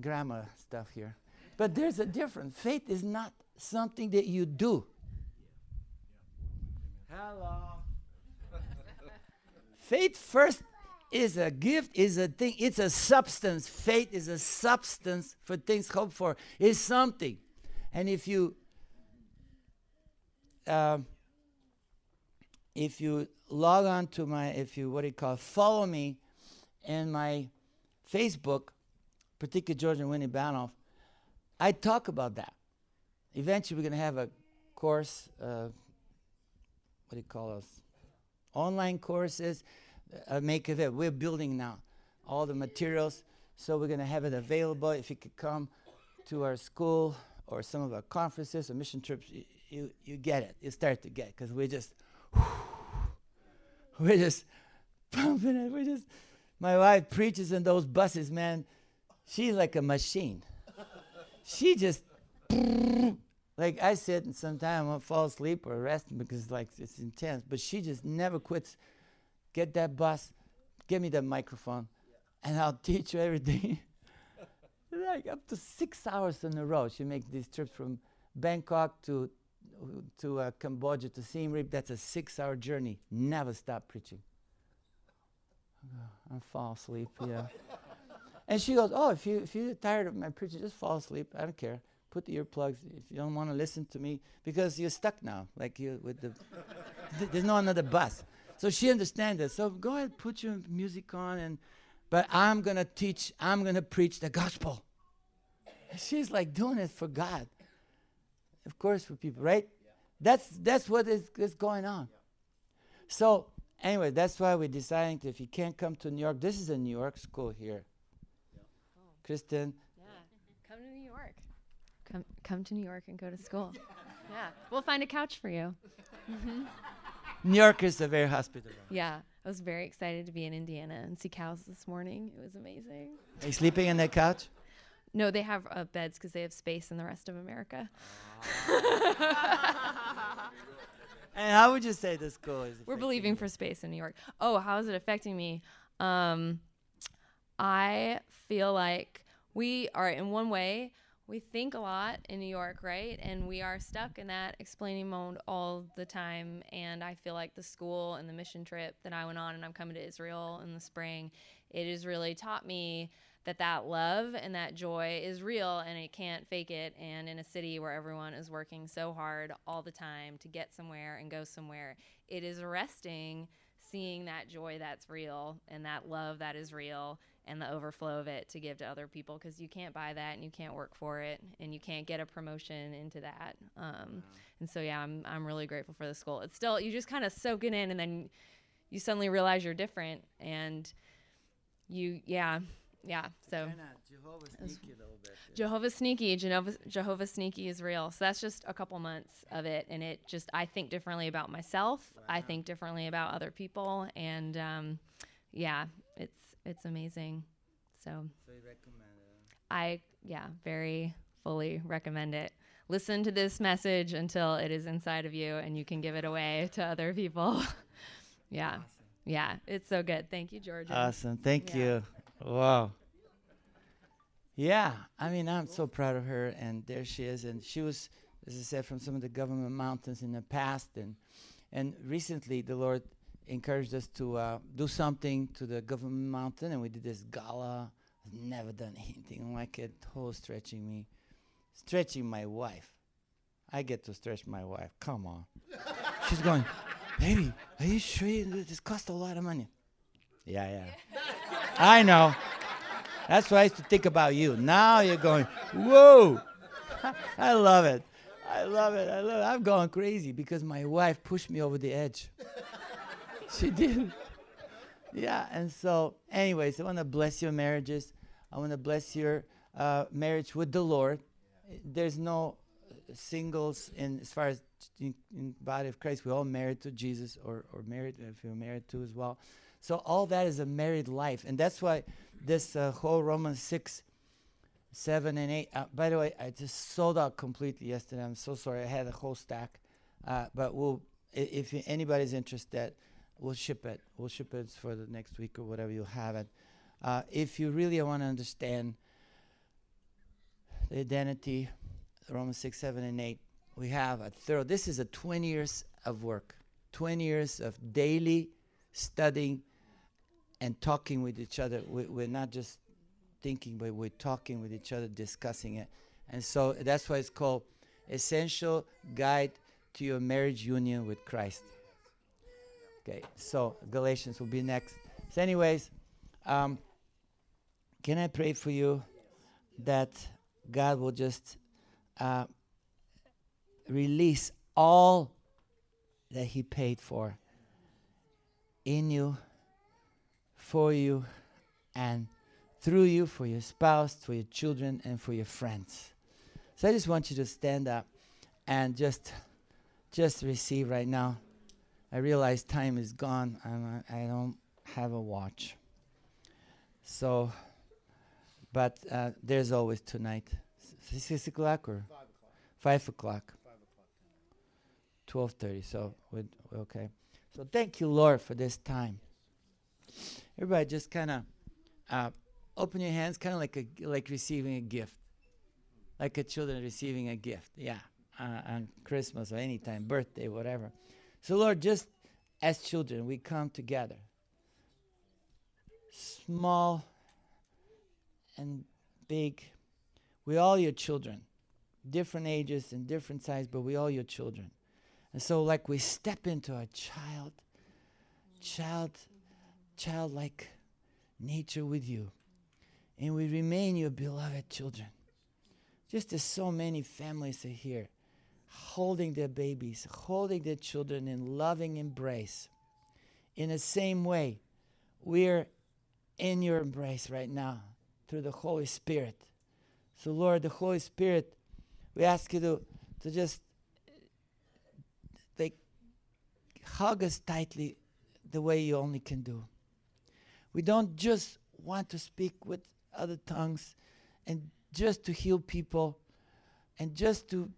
grammar stuff here. But there's a difference. Faith is not something that you do. Hello. Faith first is a gift, is a thing, it's a substance. Faith is a substance for things hoped for. It's something. And if you um, if you log on to my if you what do you call follow me in my Facebook, particularly George and Winnie Banov, I talk about that. Eventually we're gonna have a course, uh, what do you call us? Online courses, uh, make of it. We're building now all the materials, so we're gonna have it available. If you could come to our school or some of our conferences or mission trips, you you, you get it. You start to get because we're just we're just pumping it. We're just my wife preaches in those buses, man. She's like a machine. she just like I sit and sometimes I'll fall asleep or rest because like it's intense. But she just never quits. Get that bus, give me the microphone, and I'll teach you everything. like up to six hours in a row. She makes these trips from Bangkok to to uh, Cambodia to Siem Reap. That's a six-hour journey. Never stop preaching. I fall asleep. Yeah. and she goes, "Oh, if you if you're tired of my preaching, just fall asleep. I don't care. Put the earplugs. If you don't want to listen to me, because you're stuck now, like you with the. th- there's no another bus. So she understands that. So go ahead, put your music on, and but I'm gonna teach. I'm gonna preach the gospel. And she's like doing it for God. Of course, for people, right? That's that's what is, is going on. So anyway, that's why we're deciding to, if you can't come to New York, this is a New York school here. Kristen, Yeah, come to New York. Come, come to New York and go to school. yeah, we'll find a couch for you. Mm-hmm. New Yorkers are very hospitable. Yeah, I was very excited to be in Indiana and see cows this morning. It was amazing. Are you sleeping on that couch? No, they have uh, beds because they have space in the rest of America. And how would you say this school is? We're believing you? for space in New York. Oh, how is it affecting me? Um, I feel like we are in one way. We think a lot in New York, right? And we are stuck in that explaining mode all the time. And I feel like the school and the mission trip that I went on, and I'm coming to Israel in the spring, it has really taught me that that love and that joy is real and it can't fake it. And in a city where everyone is working so hard all the time to get somewhere and go somewhere it is arresting seeing that joy that's real and that love that is real and the overflow of it to give to other people. Because you can't buy that and you can't work for it and you can't get a promotion into that. Um, and so yeah I'm, I'm really grateful for the school. It's still you just kind of soak it in and then you suddenly realize you're different and you yeah yeah so Kinda Jehovah's sneaky a little bit. Jehovah's Sneaky, Jehovah's, Jehovah's Sneaky is real. So that's just a couple months of it, and it just I think differently about myself. I think differently about other people, and um, yeah, it's it's amazing. So So you recommend it? I yeah, very fully recommend it. Listen to this message until it is inside of you, and you can give it away to other people. yeah, yeah, it's so good. Thank you, Georgia. Awesome. Thank Yeah. you. Wow. Yeah, I mean, I'm so proud of her, and there she is. And she was, as I said, from some of the government mountains in the past, and and recently the Lord encouraged us to uh, do something to the government mountain, and we did this gala. I've never done anything like it. Whole stretching me, stretching my wife. I get to stretch my wife. Come on, she's going, baby. Are you sure you, this cost a lot of money? Yeah, yeah. I know. That's why I used to think about you. Now you're going, whoa. I love it. I love it. I love it. I'm going crazy because my wife pushed me over the edge. she did. Yeah, and so, anyways, I want to bless your marriages. I want to bless your uh, marriage with the Lord. There's no singles in as far as in, in body of Christ. We're all married to Jesus, or or married if you're married to as well. So all that is a married life, and that's why this uh, whole Romans six, seven, and eight. Uh, by the way, I just sold out completely yesterday. I'm so sorry. I had a whole stack, uh, but we'll if anybody's interested, we'll ship it. We'll ship it for the next week or whatever. You'll have it. Uh, if you really want to understand the identity, Romans six, seven, and eight, we have a thorough. This is a 20 years of work, 20 years of daily studying and talking with each other. We, we're not just thinking, but we're talking with each other, discussing it. And so that's why it's called Essential Guide to Your Marriage Union with Christ. Okay, so Galatians will be next. So, anyways, um, can I pray for you that God will just uh, release all that He paid for in you, for you, and through you for your spouse, for your children, and for your friends. So I just want you to stand up and just just receive right now. I realize time is gone and I, I don't have a watch. So, but uh, there's always tonight. Six o'clock or five o'clock. Twelve thirty. So we're okay. So thank you, Lord, for this time. Everybody, just kind of uh, open your hands, kind of like a like receiving a gift, like a children receiving a gift. Yeah, uh, on Christmas or anytime, birthday, whatever. So, Lord, just as children, we come together, small and big. We all your children, different ages and different size, but we all your children. And so, like we step into a child, child, childlike nature with you, and we remain your beloved children. Just as so many families are here, holding their babies, holding their children in loving embrace. In the same way, we're in your embrace right now through the Holy Spirit. So, Lord, the Holy Spirit, we ask you to, to just like hug us tightly the way you only can do. We don't just want to speak with other tongues and just to heal people and just to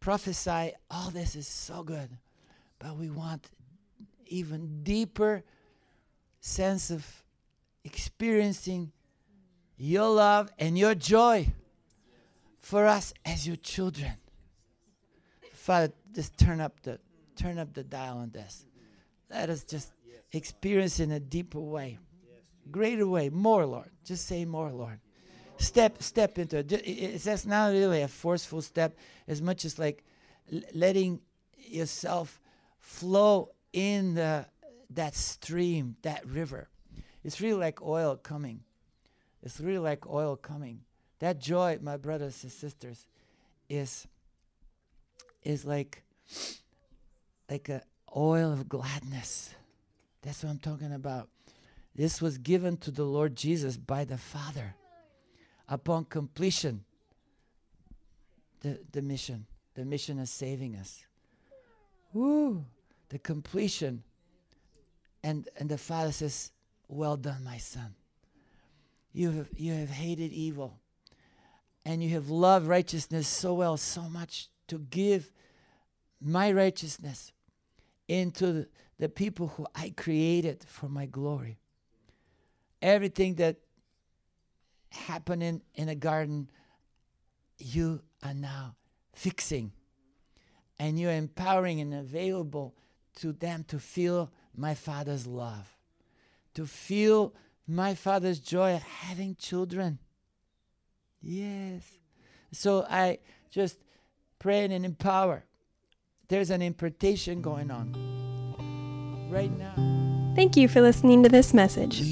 prophesy. All this is so good. But we want even deeper sense of experiencing your love and your joy for us as your children. Father, just turn up the turn up the dial on this. Let us just experience in a deeper way, greater way, more, Lord. Just say more, Lord. Step step into it. It's that's not really a forceful step, as much as like letting yourself flow in the that stream, that river. It's really like oil coming. It's really like oil coming. That joy, my brothers and sisters, is is like like a oil of gladness. That's what I'm talking about. This was given to the Lord Jesus by the Father upon completion. The the mission, the mission is saving us. Woo! The completion. And and the Father says, Well done, my son. You have you have hated evil and you have loved righteousness so well, so much to give my righteousness into the, the people who I created for my glory. Everything that happening in a garden, you are now fixing. And you're empowering and available to them to feel my Father's love, to feel my Father's joy of having children. Yes. So I just pray and empower. There's an impartation going on right now. Thank you for listening to this message.